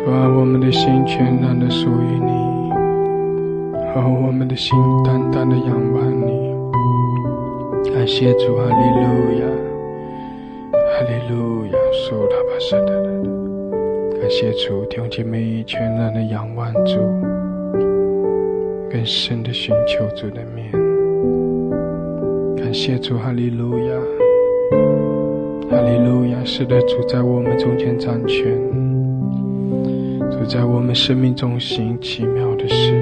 把我们的心全然的属于你，好，我们的心淡淡的仰望你。感谢主，哈利路亚，哈利路亚，苏拉巴沙的的。感谢主，弟兄姐妹全然的仰望主，更深的寻求主的面。感谢主，哈利路亚，哈利路亚，是的，主在我们中间掌权。在我们生命中行奇妙的事，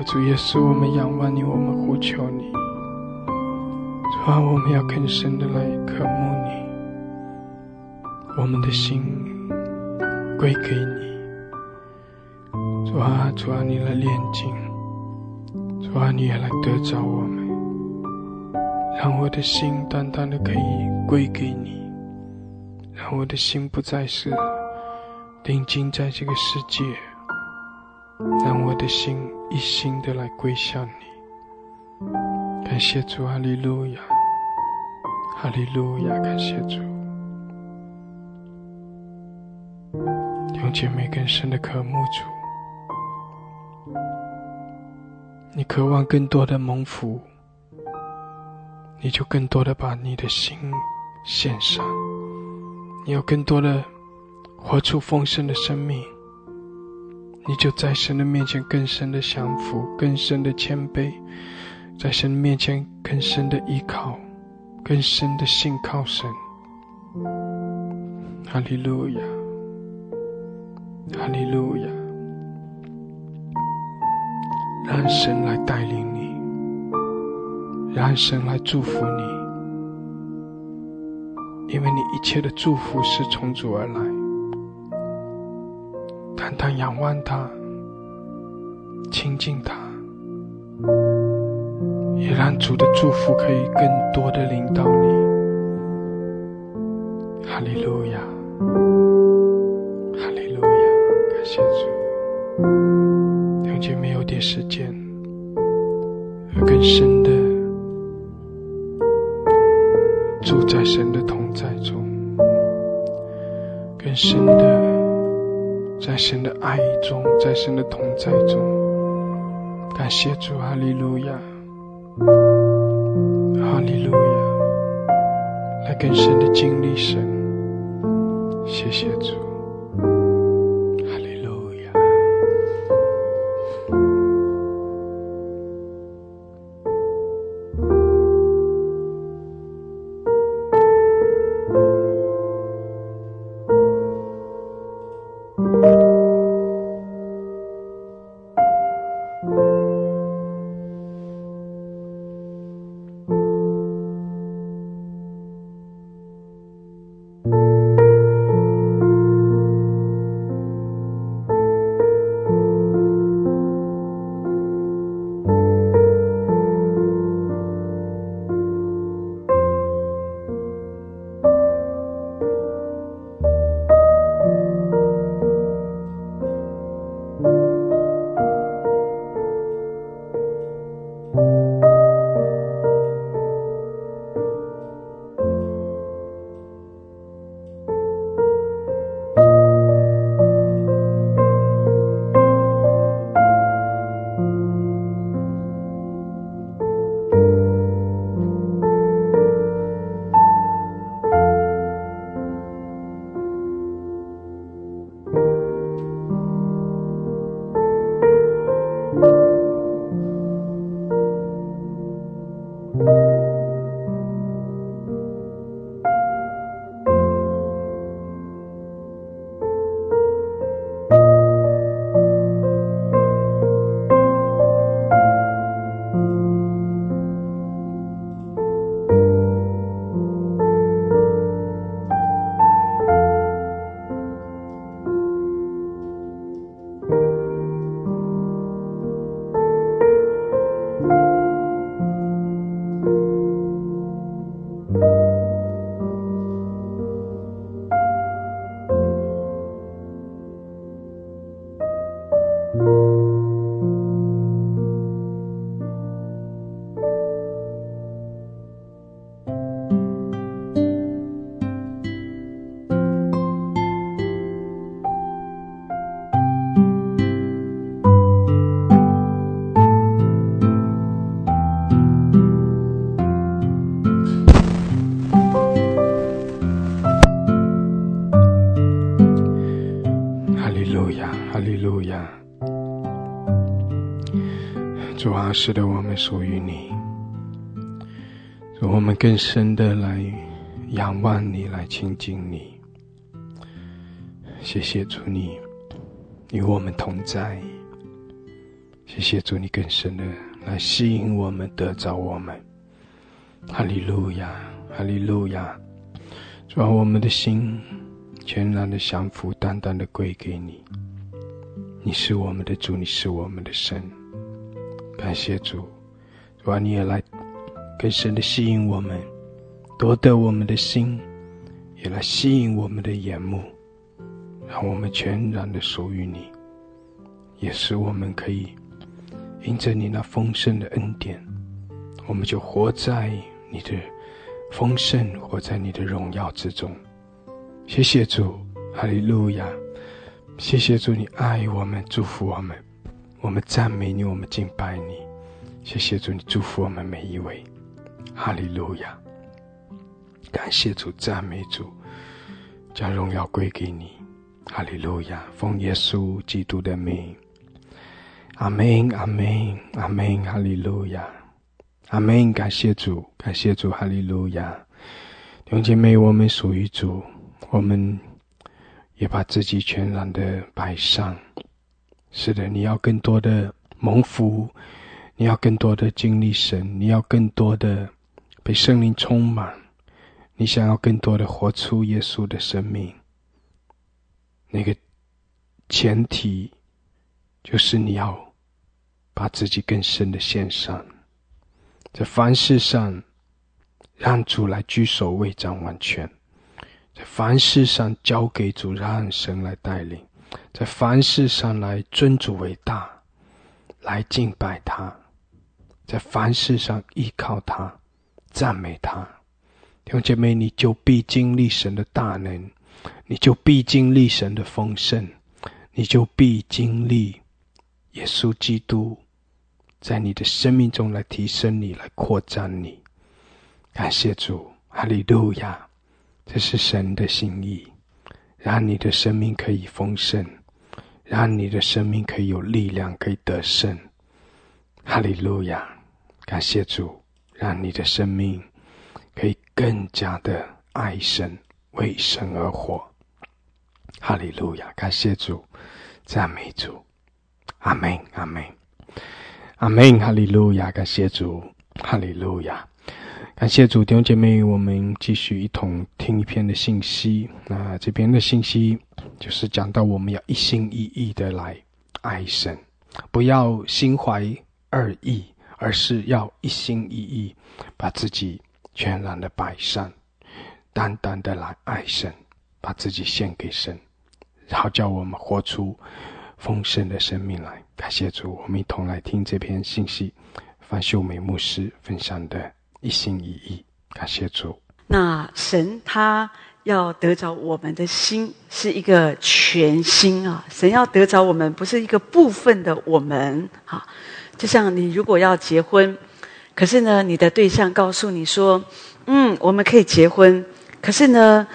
我主耶稣，我们仰望你，我们呼求你，主啊，我们要更深的来渴慕你，我们的心归给你，主啊，主啊，你来炼净，主啊，你也来得着我们。让我的心单单的可以归给你，让我的心不再是定睛在这个世界，让我的心一心的来归向你。感谢主，哈利路亚，哈利路亚，感谢主。用姐妹更深的渴慕主，你渴望更多的蒙福。你就更多的把你的心献上，你有更多的活出丰盛的生命，你就在神的面前更深的降服，更深的谦卑，在神面前更深的依靠，更深的信靠神。哈利路亚，哈利路亚，让神来带领你。让神来祝福你，因为你一切的祝福是从主而来。单单仰望他，亲近他，也让主的祝福可以更多的领导你。哈利路亚，哈利路亚，感谢主。了解没有点时间，更深的。住在神的同在中，更深的在神的爱中，在神的同在中，感谢主，哈利路亚，哈利路亚，来更深的经历神，谢谢主。是的，我们属于你，我们更深的来仰望你，来亲近你。谢谢主，你与我们同在。谢谢主，你更深的来吸引我们，得着我们。哈利路亚，哈利路亚！主啊，我们的心全然的降服，单单的归给你。你是我们的主，你是我们的神。感谢主，主啊，你也来更深的吸引我们，夺得我们的心，也来吸引我们的眼目，让我们全然的属于你，也使我们可以。因着你那丰盛的恩典，我们就活在你的丰盛，活在你的荣耀之中。谢谢主，哈利路亚！谢谢主，你爱我们，祝福我们，我们赞美你，我们敬拜你。谢谢主，你祝福我们每一位，哈利路亚！感谢主，赞美主，将荣耀归给你，哈利路亚！奉耶稣基督的名。阿门，阿门，阿门，哈利路亚，阿门，感谢主，感谢主，哈利路亚。弟兄姐妹，我们属于主，我们也把自己全然的摆上。是的，你要更多的蒙福，你要更多的经历神，你要更多的被圣灵充满，你想要更多的活出耶稣的生命。那个前提就是你要。把自己更深的献上，在凡事上让主来居首位掌完全；在凡事上交给主，让神来带领；在凡事上来尊主为大，来敬拜他；在凡事上依靠他，赞美他。弟兄姐妹，你就必经历神的大能，你就必经历神的丰盛，你就必经历耶稣基督。在你的生命中来提升你，来扩展你。感谢主，哈利路亚！这是神的心意，让你的生命可以丰盛，让你的生命可以有力量，可以得胜。哈利路亚！感谢主，让你的生命可以更加的爱神，为神而活。哈利路亚！感谢主，赞美主，阿门，阿门。阿门，哈利路亚，感谢主，哈利路亚，感谢主，弟兄姐妹，我们继续一同听一篇的信息。那这边的信息就是讲到，我们要一心一意的来爱神，不要心怀二意，而是要一心一意，把自己全然的摆上，单单的来爱神，把自己献给神，好叫我们活出。丰盛的生命来，感谢主，我们一同来听这篇信息。范秀美牧师分享的一心一意，感谢主。那神他要得着我们的心，是一个全心啊！神要得着我们，不是一个部分的我们啊。就像你如果要结婚，可是呢，你的对象告诉你说：“嗯，我们可以结婚，可是呢，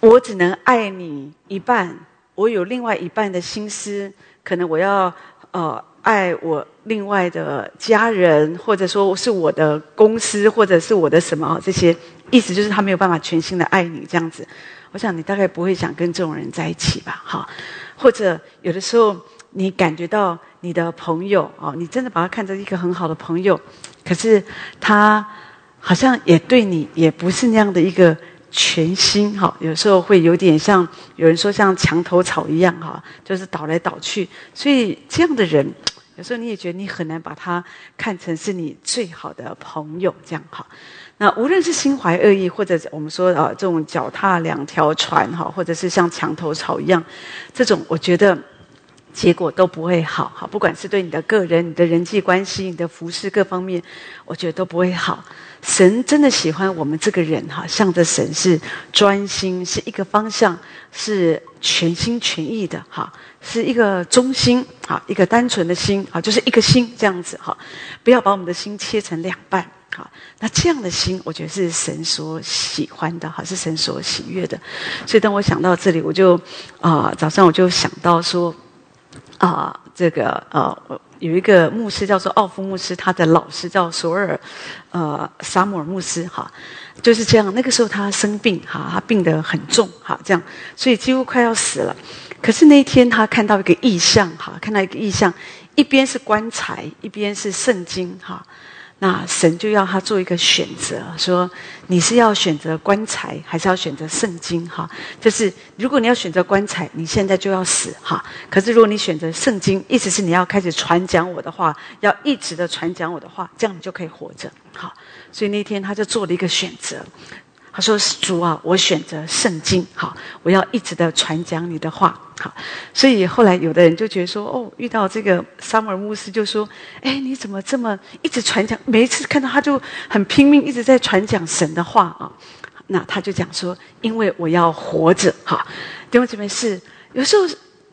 我只能爱你一半。”我有另外一半的心思，可能我要呃爱我另外的家人，或者说是我的公司，或者是我的什么这些，意思就是他没有办法全心的爱你这样子。我想你大概不会想跟这种人在一起吧？哈，或者有的时候你感觉到你的朋友哦，你真的把他看成一个很好的朋友，可是他好像也对你也不是那样的一个。全心哈，有时候会有点像有人说像墙头草一样哈，就是倒来倒去。所以这样的人，有时候你也觉得你很难把他看成是你最好的朋友这样哈。那无论是心怀恶意，或者我们说啊这种脚踏两条船哈，或者是像墙头草一样，这种我觉得结果都不会好哈。不管是对你的个人、你的人际关系、你的服饰各方面，我觉得都不会好。神真的喜欢我们这个人哈，向着神是专心，是一个方向，是全心全意的哈，是一个中心啊，一个单纯的心啊，就是一个心这样子哈，不要把我们的心切成两半哈。那这样的心，我觉得是神所喜欢的哈，是神所喜悦的。所以当我想到这里，我就啊，早上我就想到说啊，这个呃，有一个牧师叫做奥夫牧师，他的老师叫索尔，呃，萨姆尔牧师哈，就是这样。那个时候他生病哈，他病得很重哈，这样，所以几乎快要死了。可是那一天他看到一个异象哈，看到一个异象，一边是棺材，一边是圣经哈。那神就要他做一个选择，说你是要选择棺材，还是要选择圣经？哈，就是如果你要选择棺材，你现在就要死哈。可是如果你选择圣经，意思是你要开始传讲我的话，要一直的传讲我的话，这样你就可以活着。好，所以那天他就做了一个选择。他说：“主啊，我选择圣经，好，我要一直的传讲你的话，好。所以后来有的人就觉得说，哦，遇到这个萨姆尔牧师就说，哎，你怎么这么一直传讲？每一次看到他就很拼命，一直在传讲神的话啊。那他就讲说，因为我要活着，哈。弟兄姐妹是有时候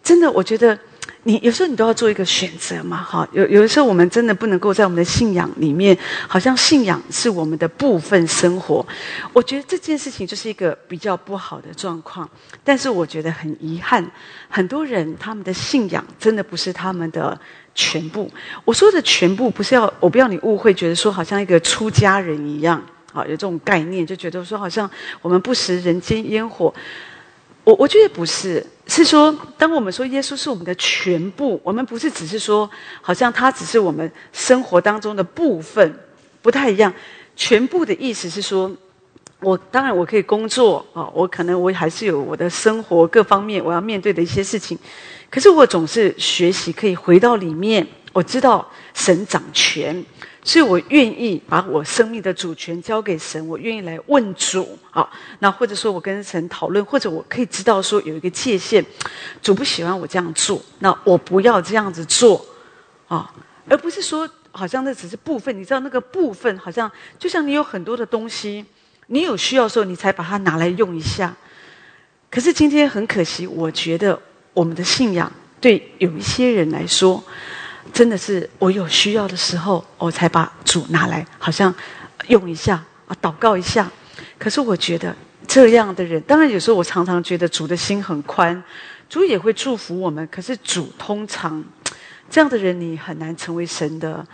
真的，我觉得。”你有时候你都要做一个选择嘛，哈，有有的时候我们真的不能够在我们的信仰里面，好像信仰是我们的部分生活。我觉得这件事情就是一个比较不好的状况。但是我觉得很遗憾，很多人他们的信仰真的不是他们的全部。我说的全部不是要我不要你误会，觉得说好像一个出家人一样，啊，有这种概念，就觉得说好像我们不食人间烟火。我我觉得不是，是说，当我们说耶稣是我们的全部，我们不是只是说，好像他只是我们生活当中的部分，不太一样。全部的意思是说，我当然我可以工作啊，我可能我还是有我的生活各方面我要面对的一些事情，可是我总是学习可以回到里面，我知道神掌权。所以我愿意把我生命的主权交给神，我愿意来问主啊。那或者说我跟神讨论，或者我可以知道说有一个界限，主不喜欢我这样做，那我不要这样子做啊，而不是说好像那只是部分。你知道那个部分好像就像你有很多的东西，你有需要的时候你才把它拿来用一下。可是今天很可惜，我觉得我们的信仰对有一些人来说。真的是我有需要的时候，我才把主拿来，好像用一下啊，祷告一下。可是我觉得这样的人，当然有时候我常常觉得主的心很宽，主也会祝福我们。可是主通常这样的人，你很难成为神的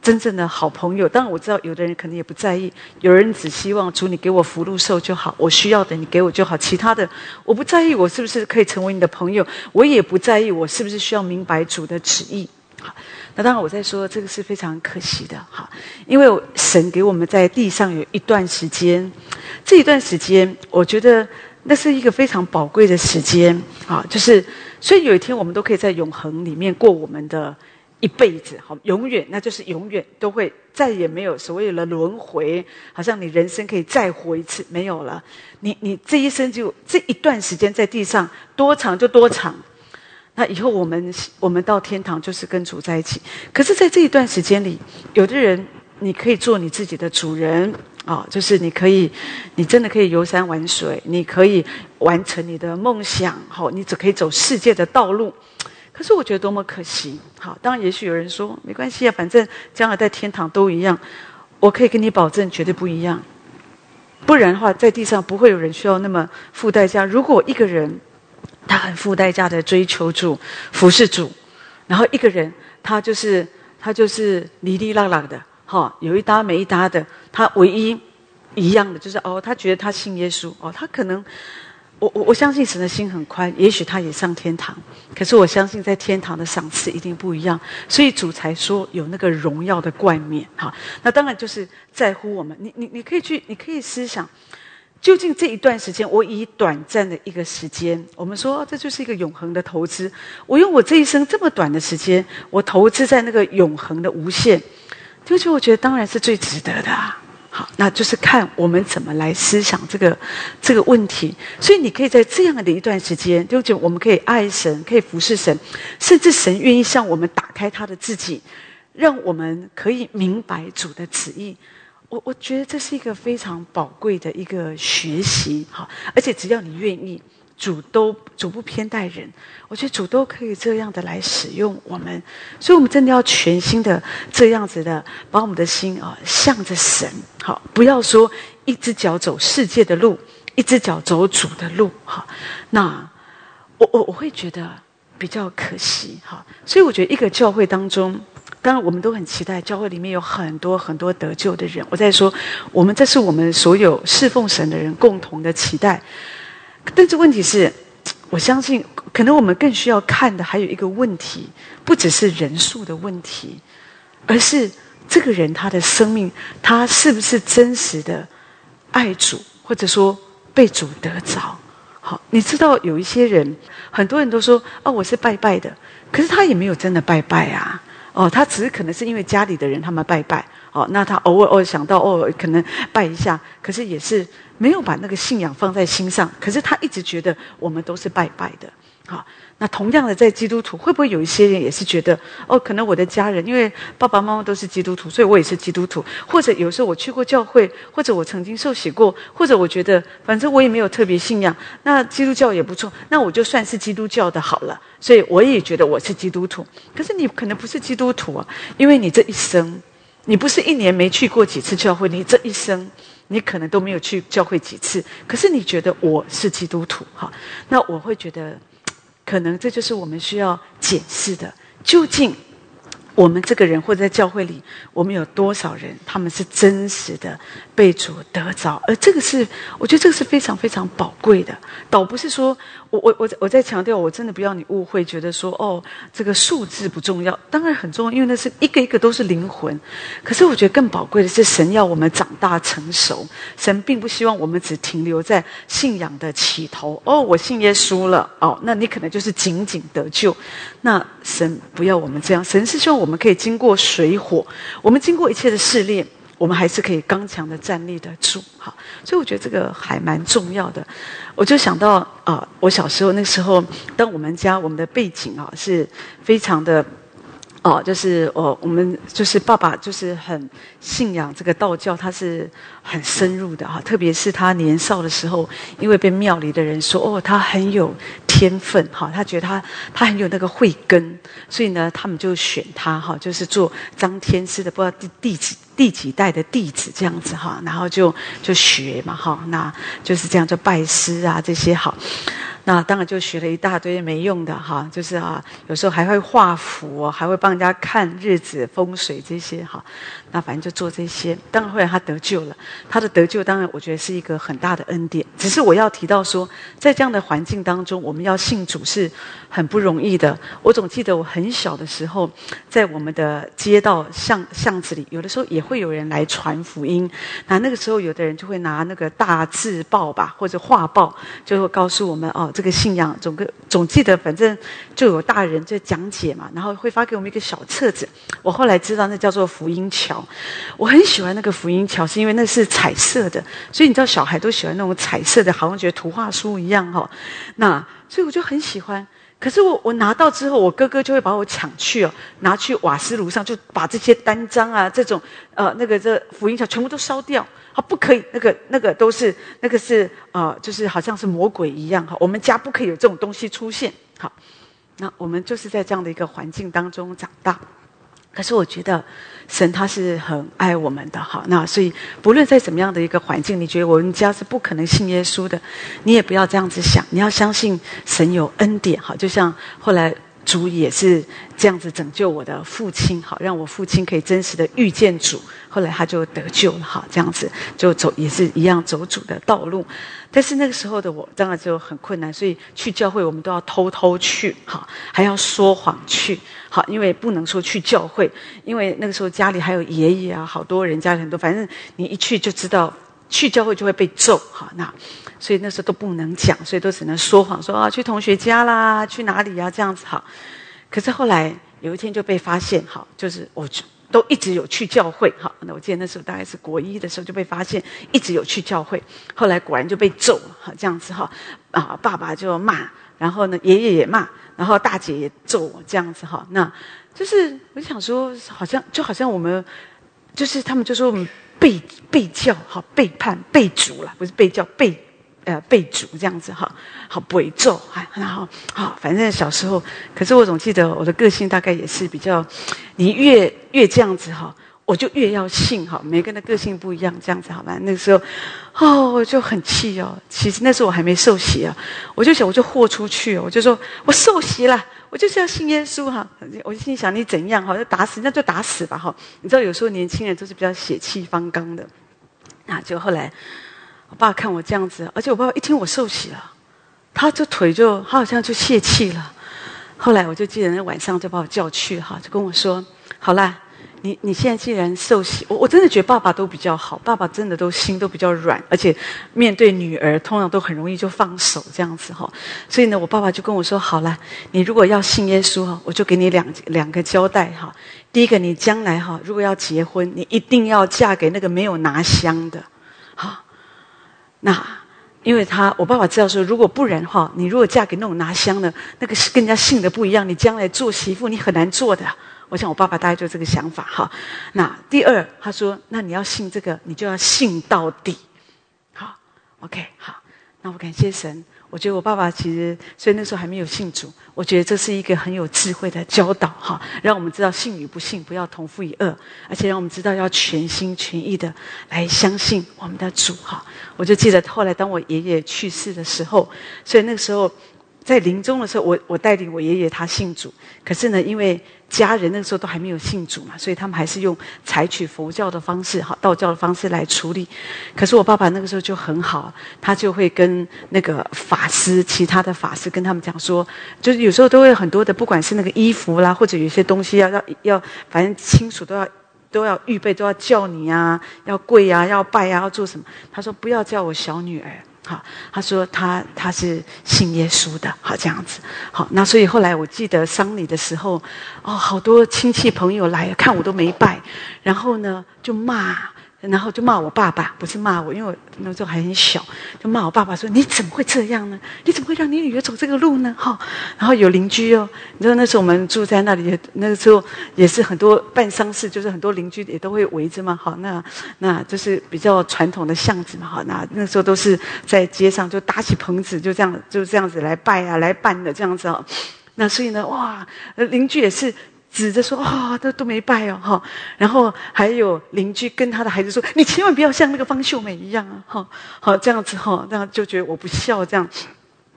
真正的好朋友。当然我知道有的人可能也不在意，有人只希望主你给我福禄寿就好，我需要的你给我就好，其他的我不在意。我是不是可以成为你的朋友？我也不在意，我是不是需要明白主的旨意？好，那当然我在说这个是非常可惜的，哈，因为神给我们在地上有一段时间，这一段时间，我觉得那是一个非常宝贵的时间，啊，就是所以有一天我们都可以在永恒里面过我们的一辈子，好，永远那就是永远都会再也没有所谓的轮回，好像你人生可以再活一次，没有了，你你这一生就这一段时间在地上多长就多长。那以后我们我们到天堂就是跟主在一起。可是，在这一段时间里，有的人你可以做你自己的主人啊，就是你可以，你真的可以游山玩水，你可以完成你的梦想，好，你只可以走世界的道路。可是我觉得多么可惜，好，当然也许有人说没关系啊，反正将来在天堂都一样。我可以跟你保证，绝对不一样。不然的话，在地上不会有人需要那么付代价。如果一个人。他很付代价的追求主、服侍主，然后一个人，他就是他就是哩哩啦啦的，哈，有一搭没一搭的。他唯一一样的就是哦，他觉得他信耶稣哦，他可能我我我相信神的心很宽，也许他也上天堂。可是我相信在天堂的赏赐一定不一样，所以主才说有那个荣耀的冠冕哈。那当然就是在乎我们，你你你可以去，你可以思想。究竟这一段时间，我以短暂的一个时间，我们说这就是一个永恒的投资。我用我这一生这么短的时间，我投资在那个永恒的无限，就就我觉得当然是最值得的。好，那就是看我们怎么来思想这个这个问题。所以你可以在这样的一段时间，就就我们可以爱神，可以服侍神，甚至神愿意向我们打开他的自己，让我们可以明白主的旨意。我我觉得这是一个非常宝贵的一个学习，哈！而且只要你愿意，主都主不偏待人，我觉得主都可以这样的来使用我们，所以我们真的要全心的这样子的把我们的心啊向着神，好，不要说一只脚走世界的路，一只脚走主的路，哈！那我我我会觉得。比较可惜哈。所以我觉得一个教会当中，当然我们都很期待教会里面有很多很多得救的人。我在说，我们这是我们所有侍奉神的人共同的期待。但是问题是，我相信可能我们更需要看的还有一个问题，不只是人数的问题，而是这个人他的生命，他是不是真实的爱主，或者说被主得着。好，你知道有一些人，很多人都说哦，我是拜拜的，可是他也没有真的拜拜啊。哦，他只是可能是因为家里的人他们拜拜，哦，那他偶尔偶尔想到哦，可能拜一下，可是也是没有把那个信仰放在心上。可是他一直觉得我们都是拜拜的。好，那同样的，在基督徒会不会有一些人也是觉得，哦，可能我的家人因为爸爸妈妈都是基督徒，所以我也是基督徒。或者有时候我去过教会，或者我曾经受洗过，或者我觉得反正我也没有特别信仰，那基督教也不错，那我就算是基督教的好了。所以我也觉得我是基督徒。可是你可能不是基督徒啊，因为你这一生，你不是一年没去过几次教会，你这一生你可能都没有去教会几次。可是你觉得我是基督徒，哈，那我会觉得。可能这就是我们需要解释的，究竟我们这个人或者在教会里，我们有多少人，他们是真实的。被主得着，而这个是，我觉得这个是非常非常宝贵的。倒不是说，我我我我在强调，我真的不要你误会，觉得说，哦，这个数字不重要，当然很重要，因为那是一个一个都是灵魂。可是我觉得更宝贵的是，神要我们长大成熟，神并不希望我们只停留在信仰的起头。哦，我信耶稣了，哦，那你可能就是仅仅得救。那神不要我们这样，神是希望我们可以经过水火，我们经过一切的试炼。我们还是可以刚强的站立得住，哈，所以我觉得这个还蛮重要的。我就想到啊，我小时候那时候，当我们家我们的背景啊是非常的。哦，就是我我们就是爸爸，就是很信仰这个道教，他是很深入的哈。特别是他年少的时候，因为被庙里的人说哦，他很有天分哈，他觉得他他很有那个慧根，所以呢，他们就选他哈，就是做张天师的，不知道第第几第几代的弟子这样子哈，然后就就学嘛哈，那就是这样就拜师啊这些哈。那当然就学了一大堆没用的哈，就是啊，有时候还会画符，还会帮人家看日子、风水这些哈。那反正就做这些。当然后来他得救了，他的得救当然我觉得是一个很大的恩典。只是我要提到说，在这样的环境当中，我们要信主是很不容易的。我总记得我很小的时候，在我们的街道巷巷子里，有的时候也会有人来传福音。那那个时候，有的人就会拿那个大字报吧，或者画报，就会告诉我们哦。这个信仰总个总记得，反正就有大人在讲解嘛，然后会发给我们一个小册子。我后来知道那叫做福音桥，我很喜欢那个福音桥，是因为那是彩色的，所以你知道小孩都喜欢那种彩色的，好像觉得图画书一样哈。那所以我就很喜欢。可是我我拿到之后，我哥哥就会把我抢去哦，拿去瓦斯炉上，就把这些单张啊，这种呃那个这福音桥全部都烧掉。他不可以，那个那个都是那个是呃，就是好像是魔鬼一样哈。我们家不可以有这种东西出现。好，那我们就是在这样的一个环境当中长大。可是我觉得神他是很爱我们的哈。那所以不论在怎么样的一个环境，你觉得我们家是不可能信耶稣的，你也不要这样子想。你要相信神有恩典哈。就像后来。主也是这样子拯救我的父亲，好让我父亲可以真实的遇见主。后来他就得救了，哈，这样子就走也是一样走主的道路。但是那个时候的我当然就很困难，所以去教会我们都要偷偷去，哈，还要说谎去，好，因为不能说去教会，因为那个时候家里还有爷爷啊，好多人家里很多，反正你一去就知道去教会就会被揍，哈，那。所以那时候都不能讲，所以都只能说谎，说啊去同学家啦，去哪里呀这样子哈。可是后来有一天就被发现，好，就是我都一直有去教会，好。那我记得那时候大概是国一的时候就被发现一直有去教会，后来果然就被揍了，好这样子哈。啊，爸爸就骂，然后呢爷爷也骂，然后大姐也揍我这样子哈。那就是我想说，好像就好像我们就是他们就说我们被被叫哈背叛被逐了，不是被叫被。呃，被逐这样子哈，好伪咒啊，然后好，反正小时候，可是我总记得我的个性大概也是比较，你越越这样子哈，我就越要信哈。每个人的个性不一样，这样子好吧？那个时候，哦，我就很气哦。其实那时候我还没受洗啊，我就想我就豁出去，我就说我受洗了，我就是要信耶稣哈。我就心想你怎样哈，就打死那就打死吧哈。你知道有时候年轻人都是比较血气方刚的，那就后来我爸看我这样子，而且我爸爸一听我受洗了，他这腿就他好像就泄气了。后来我就记得那晚上就把我叫去哈，就跟我说：“好啦，你你现在既然受洗，我我真的觉得爸爸都比较好，爸爸真的都心都比较软，而且面对女儿通常都很容易就放手这样子哈。所以呢，我爸爸就跟我说：好了，你如果要信耶稣哈，我就给你两两个交代哈。第一个，你将来哈如果要结婚，你一定要嫁给那个没有拿香的，好，那。”因为他，我爸爸知道说，如果不然哈，你如果嫁给那种拿香的，那个是跟人家信的不一样，你将来做媳妇你很难做的。我想我爸爸大概就这个想法哈。那第二，他说，那你要信这个，你就要信到底。好，OK，好，那我感谢神。我觉得我爸爸其实，所以那时候还没有信主。我觉得这是一个很有智慧的教导，哈，让我们知道信与不信不要同父一恶，而且让我们知道要全心全意的来相信我们的主，哈。我就记得后来当我爷爷去世的时候，所以那个时候。在临终的时候，我我带领我爷爷他信主，可是呢，因为家人那个时候都还没有信主嘛，所以他们还是用采取佛教的方式、哈道教的方式来处理。可是我爸爸那个时候就很好，他就会跟那个法师、其他的法师跟他们讲说，就是有时候都会很多的，不管是那个衣服啦，或者有些东西要要要，反正亲属都要都要预备，都要叫你啊，要跪啊，要拜啊，要做什么？他说不要叫我小女儿。好，他说他他是信耶稣的，好这样子，好那所以后来我记得丧礼的时候，哦，好多亲戚朋友来看我都没拜，然后呢就骂。然后就骂我爸爸，不是骂我，因为我那时候还很小，就骂我爸爸说：“你怎么会这样呢？你怎么会让你女儿走这个路呢？”哈，然后有邻居哦，你知道那时候我们住在那里，那个时候也是很多办丧事，就是很多邻居也都会围着嘛。好，那那就是比较传统的巷子嘛。好，那那时候都是在街上就搭起棚子，就这样就这样子来拜啊，来办的这样子哦。那所以呢，哇，邻居也是。指着说啊，都都没拜哦，哈，然后还有邻居跟他的孩子说，你千万不要像那个方秀美一样啊，哈，好这样子哈，这样就觉得我不孝这样子。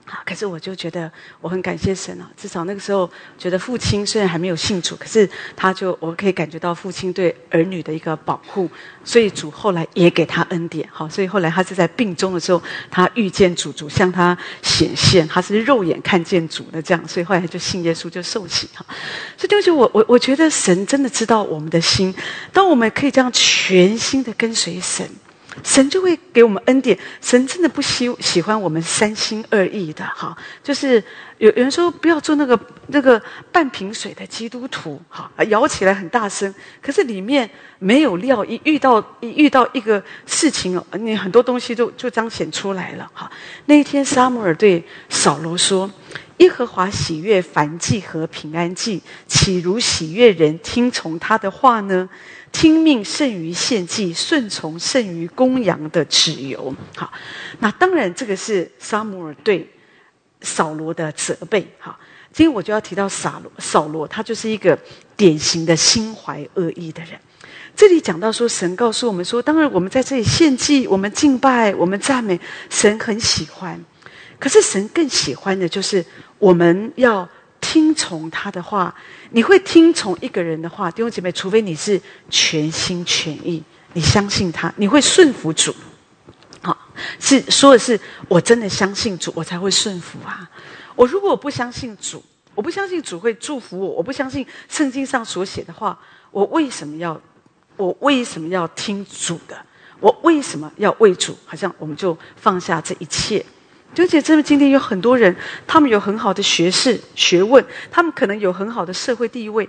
啊！可是我就觉得我很感谢神啊，至少那个时候觉得父亲虽然还没有信主，可是他就我可以感觉到父亲对儿女的一个保护，所以主后来也给他恩典。好，所以后来他是在病中的时候，他遇见主，主向他显现，他是肉眼看见主的这样，所以后来就信耶稣就受洗哈。所以就是，我我我觉得神真的知道我们的心，当我们可以这样全心的跟随神。神就会给我们恩典。神真的不喜喜欢我们三心二意的，哈，就是有有人说不要做那个那个半瓶水的基督徒，哈，摇起来很大声，可是里面没有料。一遇到一遇到一个事情哦，你很多东西就就彰显出来了，哈。那一天，撒母耳对扫罗说：“耶和华喜悦凡祭和平安祭，岂如喜悦人听从他的话呢？”听命胜于献祭，顺从胜于公羊的脂油。好，那当然这个是撒母耳对扫罗的责备。好，今天我就要提到扫罗，扫罗他就是一个典型的心怀恶意的人。这里讲到说，神告诉我们说，当然我们在这里献祭，我们敬拜，我们赞美，神很喜欢。可是神更喜欢的就是我们要。听从他的话，你会听从一个人的话，弟兄姐妹，除非你是全心全意，你相信他，你会顺服主。好，是说的是我真的相信主，我才会顺服啊。我如果我不相信主，我不相信主会祝福我，我不相信圣经上所写的话，我为什么要我为什么要听主的？我为什么要为主？好像我们就放下这一切。而且，真的，今天有很多人，他们有很好的学识、学问，他们可能有很好的社会地位，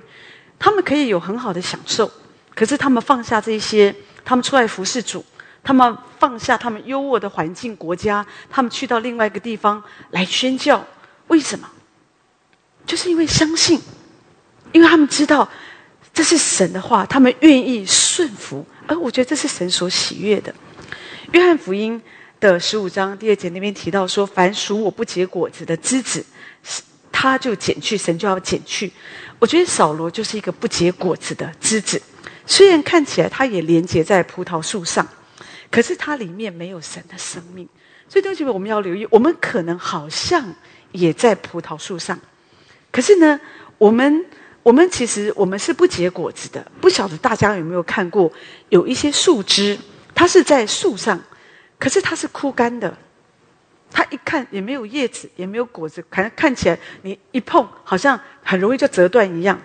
他们可以有很好的享受。可是，他们放下这些，他们出来服侍主，他们放下他们优渥的环境、国家，他们去到另外一个地方来宣教。为什么？就是因为相信，因为他们知道这是神的话，他们愿意顺服。而我觉得这是神所喜悦的。约翰福音。的十五章第二节那边提到说，凡属我不结果子的枝子，他就剪去，神就要剪去。我觉得扫罗就是一个不结果子的枝子，虽然看起来它也连接在葡萄树上，可是它里面没有神的生命。所以，弟兄姐妹，我们要留意，我们可能好像也在葡萄树上，可是呢，我们我们其实我们是不结果子的。不晓得大家有没有看过，有一些树枝，它是在树上，可是它是枯干的，它一看也没有叶子，也没有果子，看看起来你一碰，好像很容易就折断一样。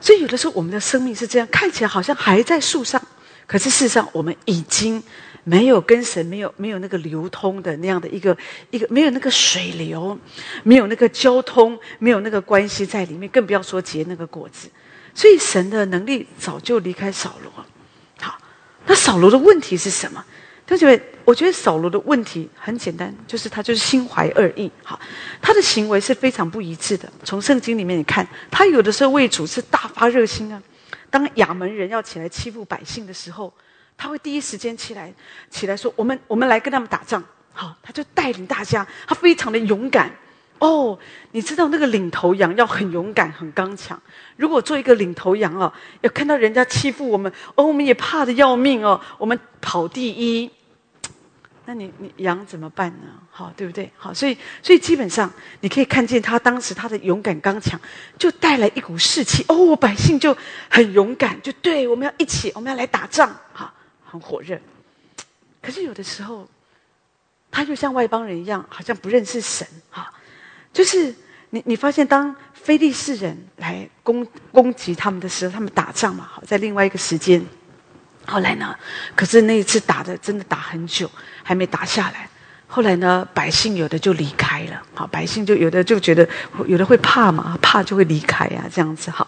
所以，有的时候我们的生命是这样，看起来好像还在树上，可是事实上我们已经。没有跟神没有没有那个流通的那样的一个一个没有那个水流，没有那个交通，没有那个关系在里面，更不要说结那个果子。所以神的能力早就离开扫罗。好，那扫罗的问题是什么？他觉得，我觉得扫罗的问题很简单，就是他就是心怀恶意。好，他的行为是非常不一致的。从圣经里面你看，他有的时候为主是大发热心啊。当亚门人要起来欺负百姓的时候。他会第一时间起来，起来说：“我们我们来跟他们打仗。”好，他就带领大家，他非常的勇敢。哦，你知道那个领头羊要很勇敢、很刚强。如果做一个领头羊哦，要看到人家欺负我们，哦，我们也怕的要命哦，我们跑第一，那你你羊怎么办呢？好，对不对？好，所以所以基本上你可以看见他当时他的勇敢刚强，就带来一股士气。哦，百姓就很勇敢，就对，我们要一起，我们要来打仗。哈。很火热，可是有的时候，他就像外邦人一样，好像不认识神哈。就是你你发现，当非利士人来攻攻击他们的时候，他们打仗嘛，好在另外一个时间。后来呢，可是那一次打的真的打很久，还没打下来。后来呢，百姓有的就离开了，好，百姓就有的就觉得有的会怕嘛，怕就会离开呀，这样子好。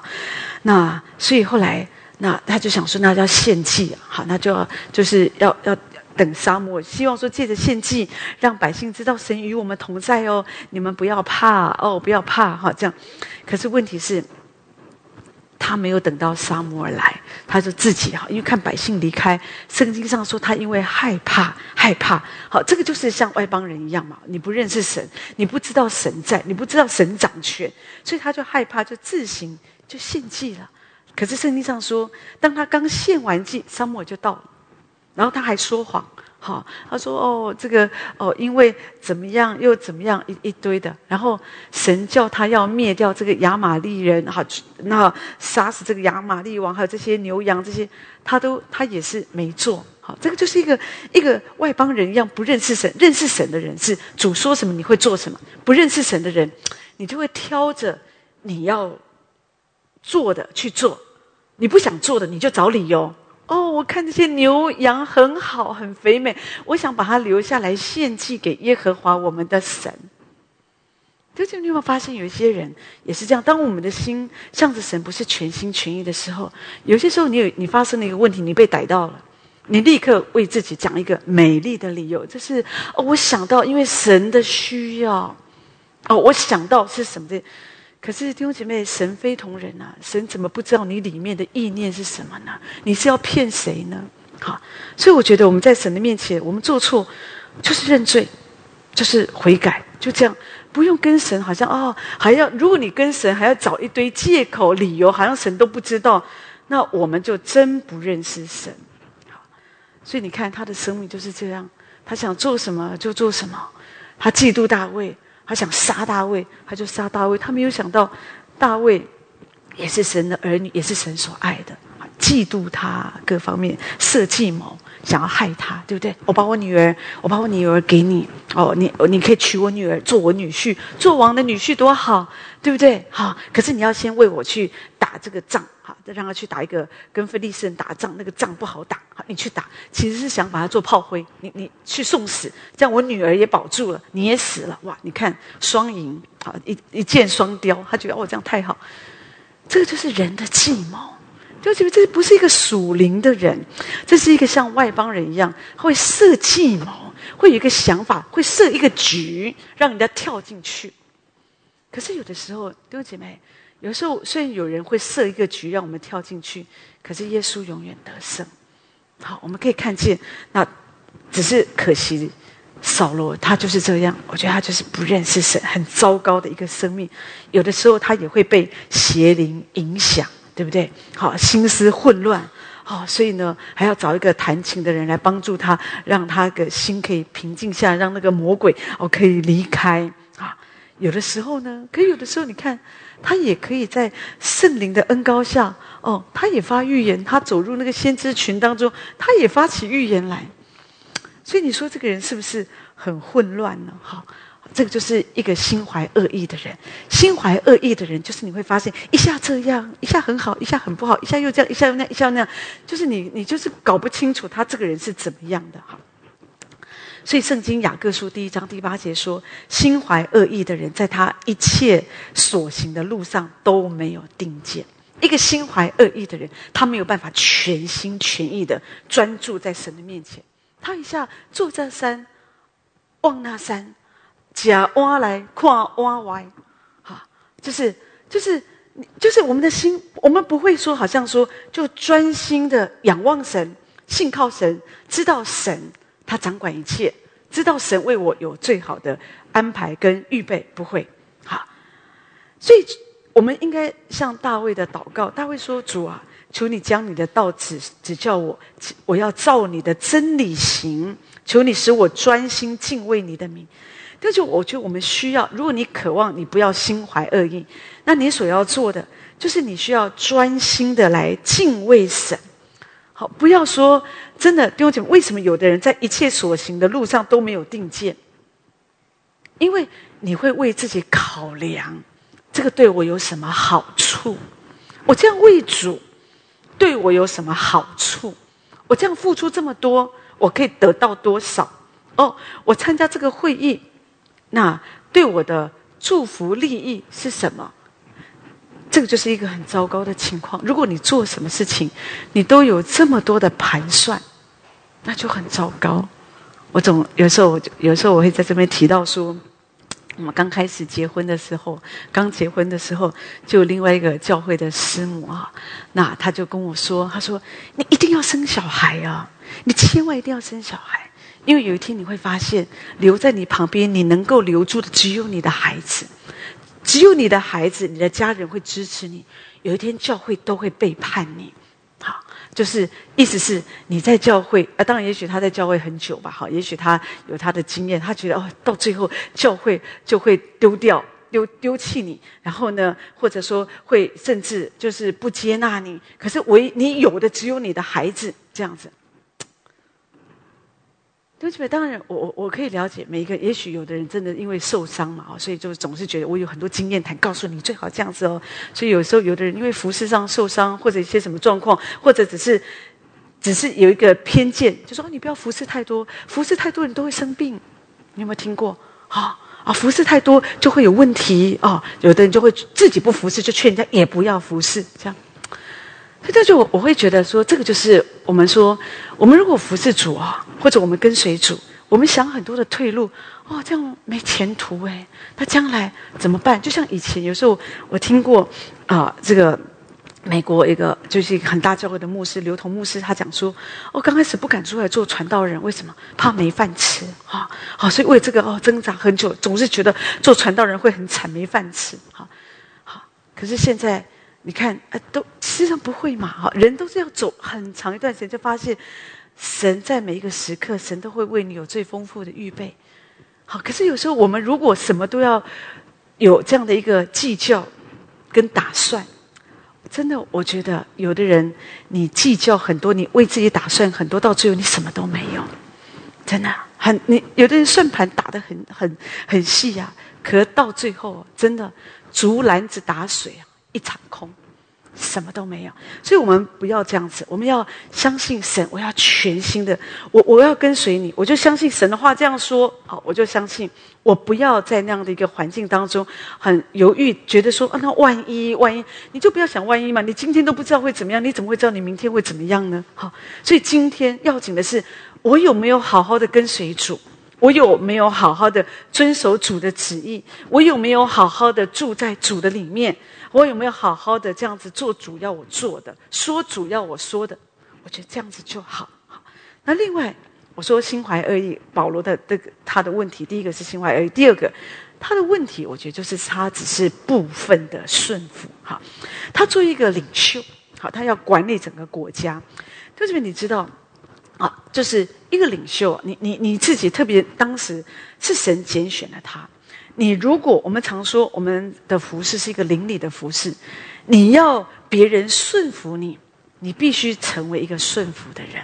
那所以后来。那他就想说，那要献祭，好，那就要就是要要等沙漠，希望说借着献祭，让百姓知道神与我们同在哦，你们不要怕哦，不要怕哈，这样。可是问题是，他没有等到沙漠而来，他就自己哈，因为看百姓离开，圣经上说他因为害怕害怕，好，这个就是像外邦人一样嘛，你不认识神，你不知道神在，你不知道神掌权，所以他就害怕，就自行就献祭了。可是圣经上说，当他刚献完祭，沙漠就到了，然后他还说谎，好，他说：“哦，这个哦，因为怎么样又怎么样，一一堆的。”然后神叫他要灭掉这个亚玛利人，哈，那杀死这个亚玛利王，还有这些牛羊，这些他都他也是没做，好，这个就是一个一个外邦人一样不认识神，认识神的人是主说什么你会做什么，不认识神的人，你就会挑着你要。做的去做，你不想做的你就找理由。哦，我看这些牛羊很好，很肥美，我想把它留下来献祭给耶和华我们的神。就就你有没有发现，有一些人也是这样？当我们的心向着神不是全心全意的时候，有些时候你有你发生了一个问题，你被逮到了，你立刻为自己讲一个美丽的理由，就是哦，我想到因为神的需要，哦，我想到是什么的。可是弟兄姐妹，神非同人啊！神怎么不知道你里面的意念是什么呢？你是要骗谁呢？好，所以我觉得我们在神的面前，我们做错就是认罪，就是悔改，就这样，不用跟神好像哦，还要如果你跟神还要找一堆借口理由，好像神都不知道，那我们就真不认识神。好，所以你看他的生命就是这样，他想做什么就做什么，他嫉妒大卫。他想杀大卫，他就杀大卫。他没有想到，大卫也是神的儿女，也是神所爱的。嫉妒他，各方面设计谋，想要害他，对不对？我把我女儿，我把我女儿给你，哦，你你可以娶我女儿做我女婿，做王的女婿多好，对不对？好，可是你要先为我去打这个仗。再让他去打一个跟菲利士人打仗，那个仗不好打。好，你去打，其实是想把他做炮灰，你你去送死，这样我女儿也保住了，你也死了。哇，你看双赢，好一一箭双雕，他觉得哦这样太好。这个就是人的计谋，就觉得这不是一个属灵的人，这是一个像外邦人一样会设计谋，会有一个想法，会设一个局，让人家跳进去。可是有的时候，弟兄姐妹。有时候虽然有人会设一个局让我们跳进去，可是耶稣永远得胜。好，我们可以看见，那只是可惜，扫罗他就是这样。我觉得他就是不认识神，很糟糕的一个生命。有的时候他也会被邪灵影响，对不对？好，心思混乱，好，所以呢，还要找一个弹琴的人来帮助他，让他的心可以平静下，让那个魔鬼哦可以离开啊。有的时候呢，可有的时候你看，他也可以在圣灵的恩高下，哦，他也发预言，他走入那个先知群当中，他也发起预言来。所以你说这个人是不是很混乱呢？好。这个就是一个心怀恶意的人，心怀恶意的人，就是你会发现一下这样，一下很好，一下很不好，一下又这样，一下又那样，一下那样，就是你，你就是搞不清楚他这个人是怎么样的哈。所以圣经雅各书第一章第八节说，心怀恶意的人，在他一切所行的路上都没有定见。一个心怀恶意的人，他没有办法全心全意的专注在神的面前。他一下坐这山，望那山。假挖来跨挖歪，哈，就是就是就是我们的心，我们不会说好像说就专心的仰望神，信靠神，知道神他掌管一切，知道神为我有最好的安排跟预备，不会，好，所以我们应该向大卫的祷告，大卫说：“主啊，求你将你的道指指教我，我要照你的真理行，求你使我专心敬畏你的名。”这就我觉得我们需要，如果你渴望，你不要心怀恶意，那你所要做的就是你需要专心的来敬畏神。好，不要说真的，弟兄姐妹，为什么有的人在一切所行的路上都没有定见？因为你会为自己考量，这个对我有什么好处？我这样为主，对我有什么好处？我这样付出这么多，我可以得到多少？哦，我参加这个会议。那对我的祝福利益是什么？这个就是一个很糟糕的情况。如果你做什么事情，你都有这么多的盘算，那就很糟糕。我总有时候，我有时候我会在这边提到说，我们刚开始结婚的时候，刚结婚的时候，就另外一个教会的师母啊，那他就跟我说，他说：“你一定要生小孩啊，你千万一定要生小孩。”因为有一天你会发现，留在你旁边，你能够留住的只有你的孩子，只有你的孩子，你的家人会支持你。有一天教会都会背叛你，好，就是意思是你在教会啊，当然也许他在教会很久吧，好，也许他有他的经验，他觉得哦，到最后教会就会丢掉、丢丢弃你，然后呢，或者说会甚至就是不接纳你。可是唯你有的只有你的孩子，这样子。对不起，当然，我我我可以了解每一个。也许有的人真的因为受伤嘛，所以就总是觉得我有很多经验谈，告诉你最好这样子哦。所以有时候有的人因为服饰上受伤，或者一些什么状况，或者只是只是有一个偏见，就说你不要服侍太多，服侍太多人都会生病。你有没有听过？啊啊，服侍太多就会有问题啊。有的人就会自己不服侍，就劝人家也不要服侍，这样。所以这就我会觉得说，这个就是我们说，我们如果服侍主啊，或者我们跟随主，我们想很多的退路，哦，这样没前途哎，那将来怎么办？就像以前有时候我听过啊，这个美国一个就是一个很大教会的牧师刘同牧师，他讲说，哦，刚开始不敢出来做传道人，为什么？怕没饭吃啊，好，所以为这个哦挣扎很久，总是觉得做传道人会很惨，没饭吃，好，好，可是现在。你看，呃，都实际上不会嘛，哈，人都是要走很长一段时间，就发现神在每一个时刻，神都会为你有最丰富的预备。好，可是有时候我们如果什么都要有这样的一个计较跟打算，真的，我觉得有的人你计较很多，你为自己打算很多，到最后你什么都没有，真的很你有的人算盘打得很很很细呀，可到最后真的竹篮子打水啊。一场空，什么都没有。所以，我们不要这样子。我们要相信神。我要全心的，我我要跟随你。我就相信神的话这样说。好，我就相信。我不要在那样的一个环境当中很犹豫，觉得说啊，那万一万一，你就不要想万一嘛。你今天都不知道会怎么样，你怎么会知道你明天会怎么样呢？好，所以今天要紧的是，我有没有好好的跟随主？我有没有好好的遵守主的旨意？我有没有好好的住在主的里面？我有没有好好的这样子做主要我做的，说主要我说的？我觉得这样子就好。那另外我说心怀恶意，保罗的这个他的问题，第一个是心怀恶意，第二个他的问题，我觉得就是他只是部分的顺服。哈，他作为一个领袖，好，他要管理整个国家。就是你知道，啊，就是一个领袖，你你你自己特别当时是神拣选了他。你如果我们常说我们的服饰是一个邻里的服饰，你要别人顺服你，你必须成为一个顺服的人。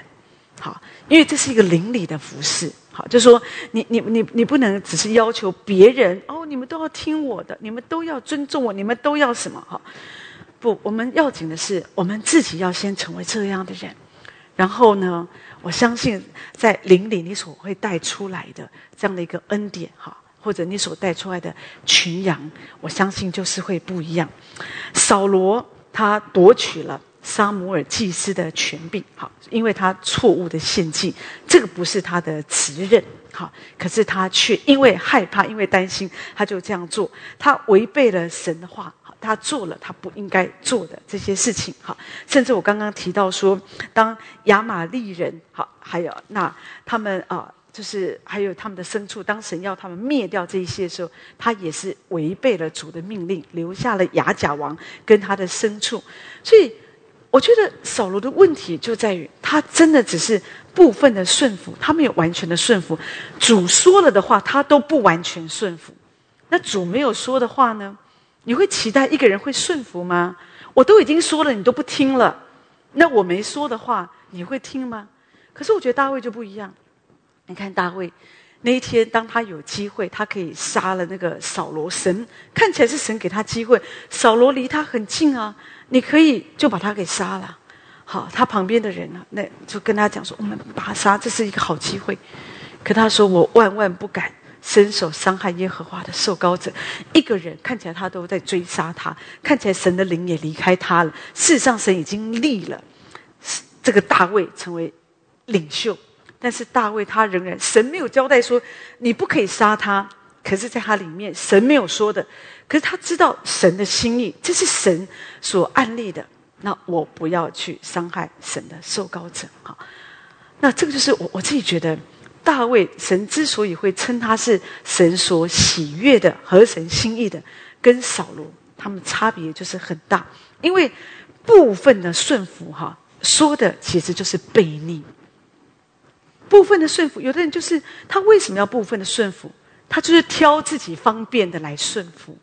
好，因为这是一个邻里的服饰。好，就说你你你你不能只是要求别人哦，你们都要听我的，你们都要尊重我，你们都要什么？哈，不，我们要紧的是我们自己要先成为这样的人，然后呢，我相信在邻里你所会带出来的这样的一个恩典，哈，或者你所带出来的群羊，我相信就是会不一样。扫罗他夺取了。沙姆尔祭司的权柄，好，因为他错误的献祭，这个不是他的责任，好，可是他却因为害怕，因为担心，他就这样做，他违背了神的话，他做了他不应该做的这些事情，好，甚至我刚刚提到说，当亚玛利人，好，还有那他们啊，就是还有他们的牲畜，当神要他们灭掉这一些的时候，他也是违背了主的命令，留下了亚甲王跟他的牲畜，所以。我觉得扫罗的问题就在于，他真的只是部分的顺服，他没有完全的顺服。主说了的话，他都不完全顺服。那主没有说的话呢？你会期待一个人会顺服吗？我都已经说了，你都不听了。那我没说的话，你会听吗？可是我觉得大卫就不一样。你看大卫那一天，当他有机会，他可以杀了那个扫罗。神看起来是神给他机会，扫罗离他很近啊。你可以就把他给杀了，好，他旁边的人呢，那就跟他讲说：“我们把他杀，这是一个好机会。”可他说：“我万万不敢伸手伤害耶和华的受膏者。”一个人看起来他都在追杀他，看起来神的灵也离开他了。事实上，神已经立了这个大卫成为领袖，但是大卫他仍然神没有交代说你不可以杀他。可是，在他里面，神没有说的。可是他知道神的心意，这是神所安立的。那我不要去伤害神的受膏者哈。那这个就是我我自己觉得，大卫神之所以会称他是神所喜悦的和神心意的，跟扫罗他们差别就是很大。因为部分的顺服哈，说的其实就是悖逆。部分的顺服，有的人就是他为什么要部分的顺服？他就是挑自己方便的来顺服。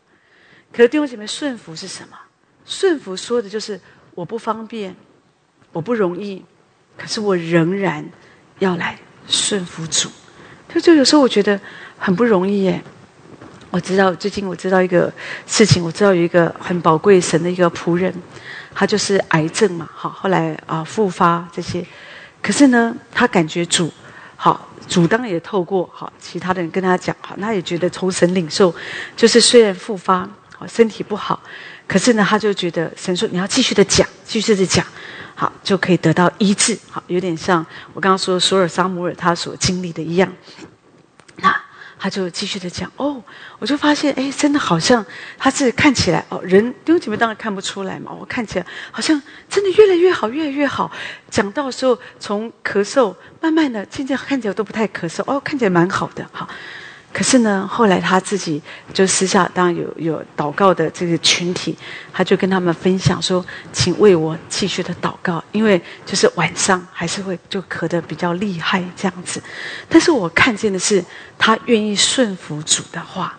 可是弟兄姐妹，顺服是什么？顺服说的就是我不方便，我不容易，可是我仍然要来顺服主。就就有时候我觉得很不容易耶。我知道最近我知道一个事情，我知道有一个很宝贵神的一个仆人，他就是癌症嘛，好，后来啊复发这些，可是呢，他感觉主好，主当也透过好其他的人跟他讲，好，他也觉得从神领受，就是虽然复发。好，身体不好，可是呢，他就觉得神说你要继续的讲，继续的讲，好就可以得到医治。好，有点像我刚刚说索尔沙姆尔他所经历的一样。那他就继续的讲，哦，我就发现，哎，真的好像他是看起来哦，人弟兄姐妹当然看不出来嘛，我看起来好像真的越来越好，越来越好。讲到时候从咳嗽，慢慢的渐渐看起来都不太咳嗽，哦，看起来蛮好的，哈。可是呢，后来他自己就私下，当然有有祷告的这个群体，他就跟他们分享说：“请为我继续的祷告，因为就是晚上还是会就咳得比较厉害这样子。但是我看见的是，他愿意顺服主的话，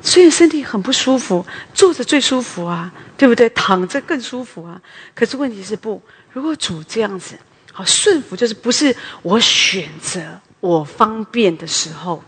虽然身体很不舒服，坐着最舒服啊，对不对？躺着更舒服啊。可是问题是不，如果主这样子，好顺服，就是不是我选择我方便的时候。”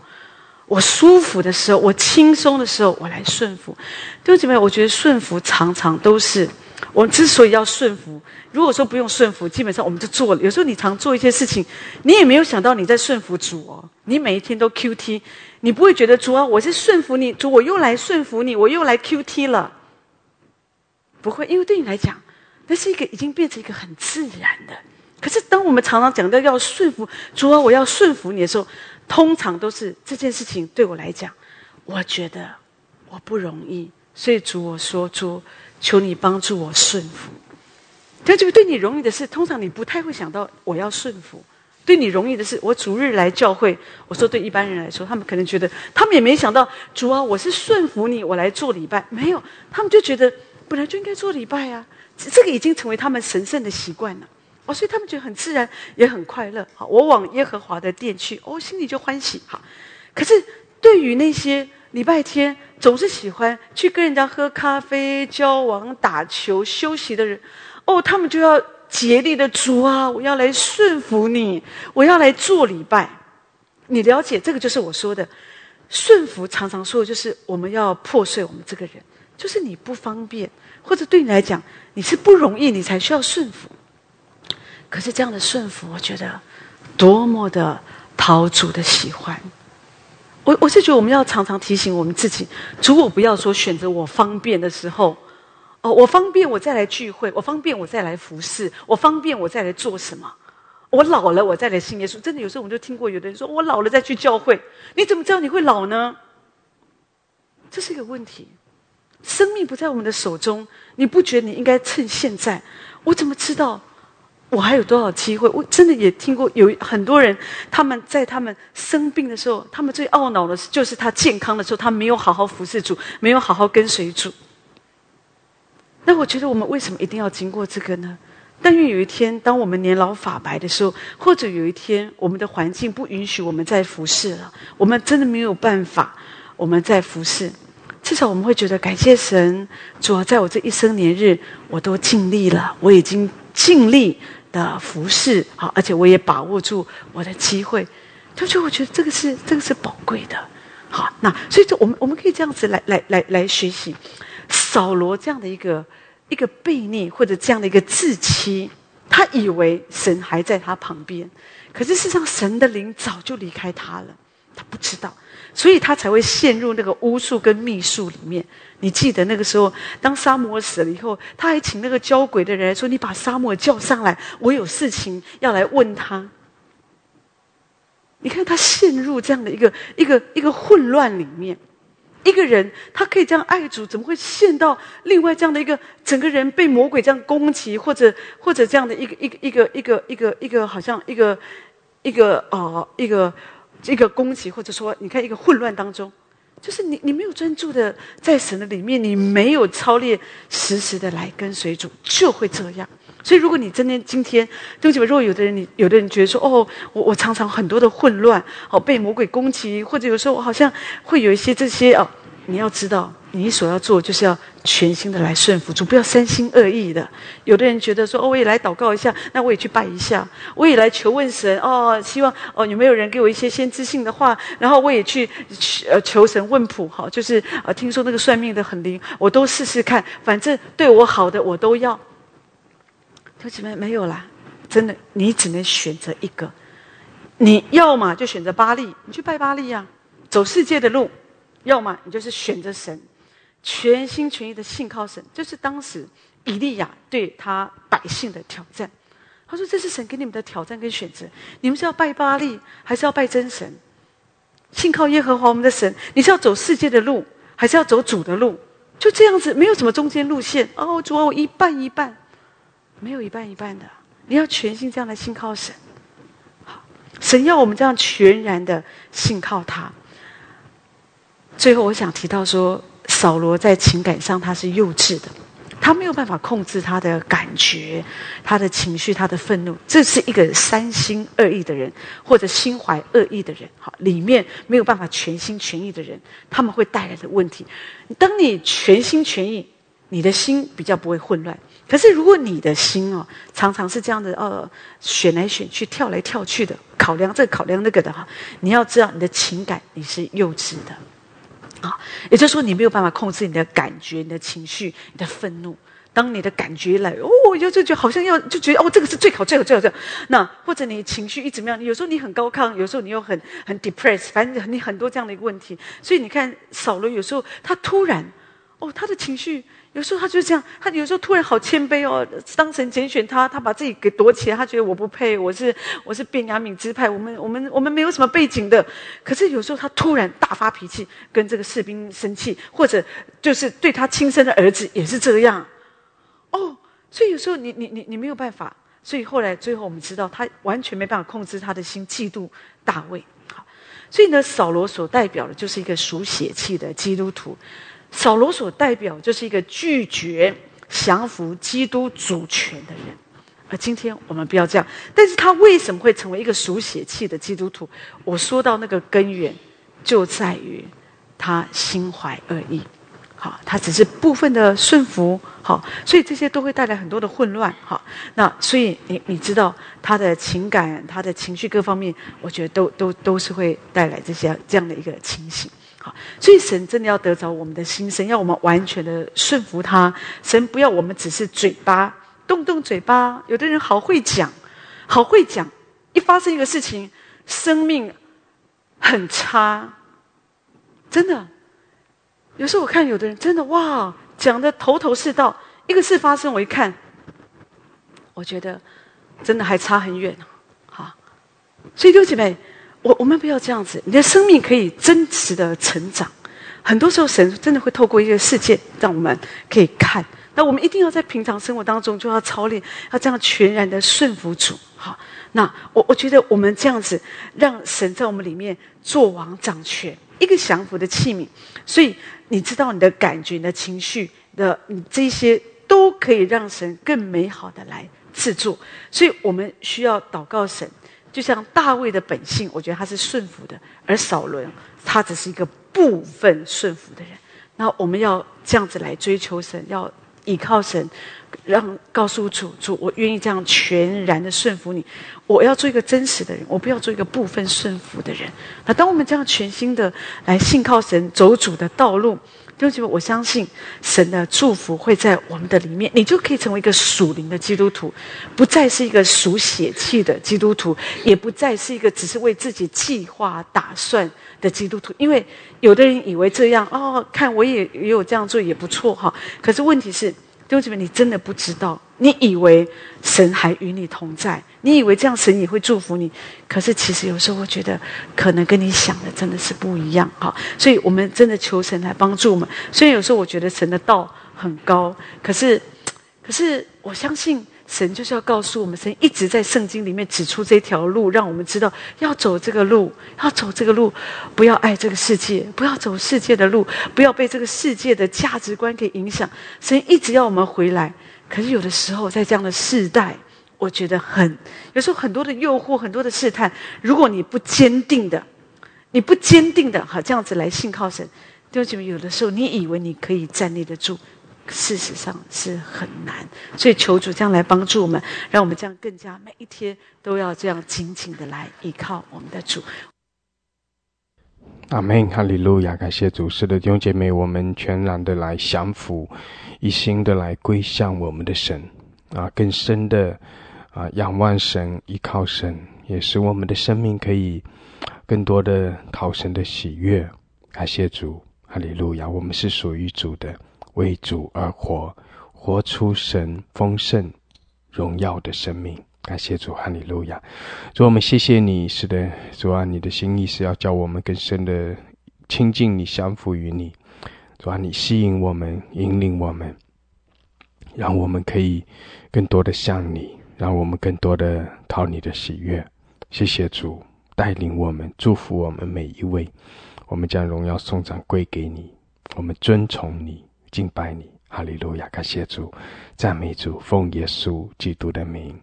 我舒服的时候，我轻松的时候，我来顺服。弟兄姐妹，我觉得顺服常常都是我之所以要顺服。如果说不用顺服，基本上我们就做了。有时候你常做一些事情，你也没有想到你在顺服主哦。你每一天都 Q T，你不会觉得主啊，我是顺服你，主我又来顺服你，我又来 Q T 了。不会，因为对你来讲，那是一个已经变成一个很自然的。可是当我们常常讲到要顺服主啊，我要顺服你的时候。通常都是这件事情对我来讲，我觉得我不容易，所以主我说主，求你帮助我顺服。但这个对你容易的事，通常你不太会想到我要顺服，对你容易的是，我主日来教会。我说对一般人来说，他们可能觉得，他们也没想到主啊，我是顺服你，我来做礼拜。没有，他们就觉得本来就应该做礼拜啊，这个已经成为他们神圣的习惯了。哦，所以他们觉得很自然，也很快乐。好，我往耶和华的殿去，哦，心里就欢喜。好，可是对于那些礼拜天总是喜欢去跟人家喝咖啡、交往、打球、休息的人，哦，他们就要。竭力的主啊，我要来顺服你，我要来做礼拜。你了解这个就是我说的顺服，常常说的就是我们要破碎我们这个人，就是你不方便，或者对你来讲你是不容易，你才需要顺服。可是这样的顺服，我觉得多么的讨主的喜欢。我我是觉得我们要常常提醒我们自己，主我不要说选择我方便的时候。哦，我方便我再来聚会，我方便我再来服侍，我方便我再来做什么？我老了我再来信耶稣。真的有时候我们就听过有的人说，我老了再去教会，你怎么知道你会老呢？这是一个问题。生命不在我们的手中，你不觉得你应该趁现在？我怎么知道我还有多少机会？我真的也听过有很多人，他们在他们生病的时候，他们最懊恼的就是他健康的时候，他没有好好服侍主，没有好好跟随主。那我觉得我们为什么一定要经过这个呢？但愿有一天，当我们年老发白的时候，或者有一天我们的环境不允许我们再服侍了，我们真的没有办法，我们再服侍，至少我们会觉得感谢神，主要在我这一生年日，我都尽力了，我已经尽力的服饰，好，而且我也把握住我的机会，就就我觉得这个是这个是宝贵的，好，那所以就我们我们可以这样子来来来来学习扫罗这样的一个。一个悖逆或者这样的一个自欺，他以为神还在他旁边，可是事实上神的灵早就离开他了，他不知道，所以他才会陷入那个巫术跟秘术里面。你记得那个时候，当沙摩死了以后，他还请那个教鬼的人说：“你把沙摩叫上来，我有事情要来问他。”你看他陷入这样的一个一个一个混乱里面。一个人他可以这样爱主，怎么会陷到另外这样的一个整个人被魔鬼这样攻击，或者或者这样的一个一个一个一个一个一个好像一个一个哦一个一个攻击，或者说你看一个混乱当中，就是你你没有专注的在神的里面，你没有操练实时的来跟随主，就会这样。所以如果你真的今天对不起，如果有的人你有的人觉得说哦，我我常常很多的混乱，哦被魔鬼攻击，或者有时候我好像会有一些这些哦。你要知道，你所要做就是要全心的来顺服主，不要三心二意的。有的人觉得说，哦，我也来祷告一下，那我也去拜一下，我也来求问神，哦，希望哦有没有人给我一些先知性的话，然后我也去呃求神问卜，哈，就是呃听说那个算命的很灵，我都试试看，反正对我好的我都要。弟兄姊妹没有啦，真的，你只能选择一个，你要么就选择巴利，你去拜巴利呀，走世界的路。要么你就是选择神，全心全意的信靠神，就是当时以利亚对他百姓的挑战。他说：“这是神给你们的挑战跟选择，你们是要拜巴利，还是要拜真神？信靠耶和华我们的神，你是要走世界的路，还是要走主的路？就这样子，没有什么中间路线。哦，主啊，我一半一半，没有一半一半的。你要全心这样来信靠神。好，神要我们这样全然的信靠他。”最后，我想提到说，扫罗在情感上他是幼稚的，他没有办法控制他的感觉、他的情绪、他的愤怒。这是一个三心二意的人，或者心怀恶意的人。哈，里面没有办法全心全意的人，他们会带来的问题。当你全心全意，你的心比较不会混乱。可是，如果你的心哦，常常是这样的，呃，选来选去、跳来跳去的，考量这考量那个的哈，你要知道，你的情感你是幼稚的。啊，也就是说，你没有办法控制你的感觉、你的情绪、你的愤怒。当你的感觉来，哦，我就就觉得好像要就觉得哦，这个是最好、最好、最好、最好。那或者你情绪一怎么样？有时候你很高亢，有时候你又很很 depressed，反正你很多这样的一个问题。所以你看，少了有时候他突然，哦，他的情绪。有时候他就这样，他有时候突然好谦卑哦。当神拣选他，他把自己给躲起来，他觉得我不配，我是我是便雅悯支派，我们我们我们没有什么背景的。可是有时候他突然大发脾气，跟这个士兵生气，或者就是对他亲生的儿子也是这样。哦，所以有时候你你你你没有办法所以后来最后我们知道，他完全没办法控制他的心，嫉妒大卫。所以呢，扫罗所代表的就是一个属血气的基督徒，扫罗所代表就是一个拒绝降服基督主权的人。而今天我们不要这样，但是他为什么会成为一个属血气的基督徒？我说到那个根源，就在于他心怀恶意。好，他只是部分的顺服，好，所以这些都会带来很多的混乱，好，那所以你你知道他的情感、他的情绪各方面，我觉得都都都是会带来这些这样的一个情形，好，所以神真的要得着我们的心，神要我们完全的顺服他，神不要我们只是嘴巴动动嘴巴，有的人好会讲，好会讲，一发生一个事情，生命很差，真的。有时候我看有的人真的哇，讲的头头是道，一个事发生，我一看，我觉得真的还差很远。好，所以六姐妹，我我们不要这样子，你的生命可以真实的成长。很多时候，神真的会透过一个事件让我们可以看。那我们一定要在平常生活当中就要操练，要这样全然的顺服主。好，那我我觉得我们这样子让神在我们里面做王掌权，一个降服的器皿。所以。你知道你的感觉、你的情绪的，你这些都可以让神更美好的来制作。所以我们需要祷告神，就像大卫的本性，我觉得他是顺服的，而扫伦他只是一个部分顺服的人。那我们要这样子来追求神，要依靠神，让告诉主主，我愿意这样全然的顺服你。我要做一个真实的人，我不要做一个部分顺服的人。那当我们这样全心的来信靠神，走主的道路，弟兄姐妹，我相信神的祝福会在我们的里面，你就可以成为一个属灵的基督徒，不再是一个属血气的基督徒，也不再是一个只是为自己计划打算的基督徒。因为有的人以为这样哦，看我也也有这样做也不错哈。可是问题是，弟兄姊妹，你真的不知道。你以为神还与你同在？你以为这样神也会祝福你？可是其实有时候我觉得，可能跟你想的真的是不一样。哈，所以我们真的求神来帮助我们。虽然有时候我觉得神的道很高，可是，可是我相信神就是要告诉我们，神一直在圣经里面指出这条路，让我们知道要走这个路，要走这个路，不要爱这个世界，不要走世界的路，不要被这个世界的价值观给影响。神一直要我们回来。可是有的时候，在这样的世代，我觉得很有时候很多的诱惑，很多的试探。如果你不坚定的，你不坚定的，哈，这样子来信靠神，弟兄姐妹，有的时候你以为你可以站立得住，事实上是很难。所以求主这样来帮助我们，让我们这样更加每一天都要这样紧紧的来依靠我们的主。阿门，哈利路亚！感谢主，是的弟兄姐妹，我们全然的来降服。一心的来归向我们的神，啊，更深的啊仰望神，依靠神，也使我们的生命可以更多的讨神的喜悦。感谢主，哈利路亚！我们是属于主的，为主而活，活出神丰盛荣耀的生命。感谢主，哈利路亚！主，我们谢谢你，是的，主啊，你的心意是要叫我们更深的亲近你，相服于你。主啊，你吸引我们，引领我们，让我们可以更多的像你，让我们更多的讨你的喜悦。谢谢主带领我们，祝福我们每一位。我们将荣耀颂赞归给你，我们尊崇你，敬拜你。哈利路亚！感谢主，赞美主，奉耶稣基督的名。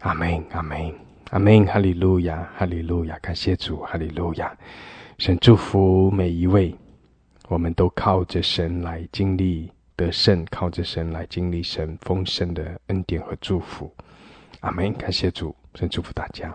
阿门，阿门，阿门。哈利路亚，哈利路亚！感谢主，哈利路亚！神祝福每一位。我们都靠着神来经历得胜，靠着神来经历神丰盛的恩典和祝福。阿门！感谢主，神祝福大家。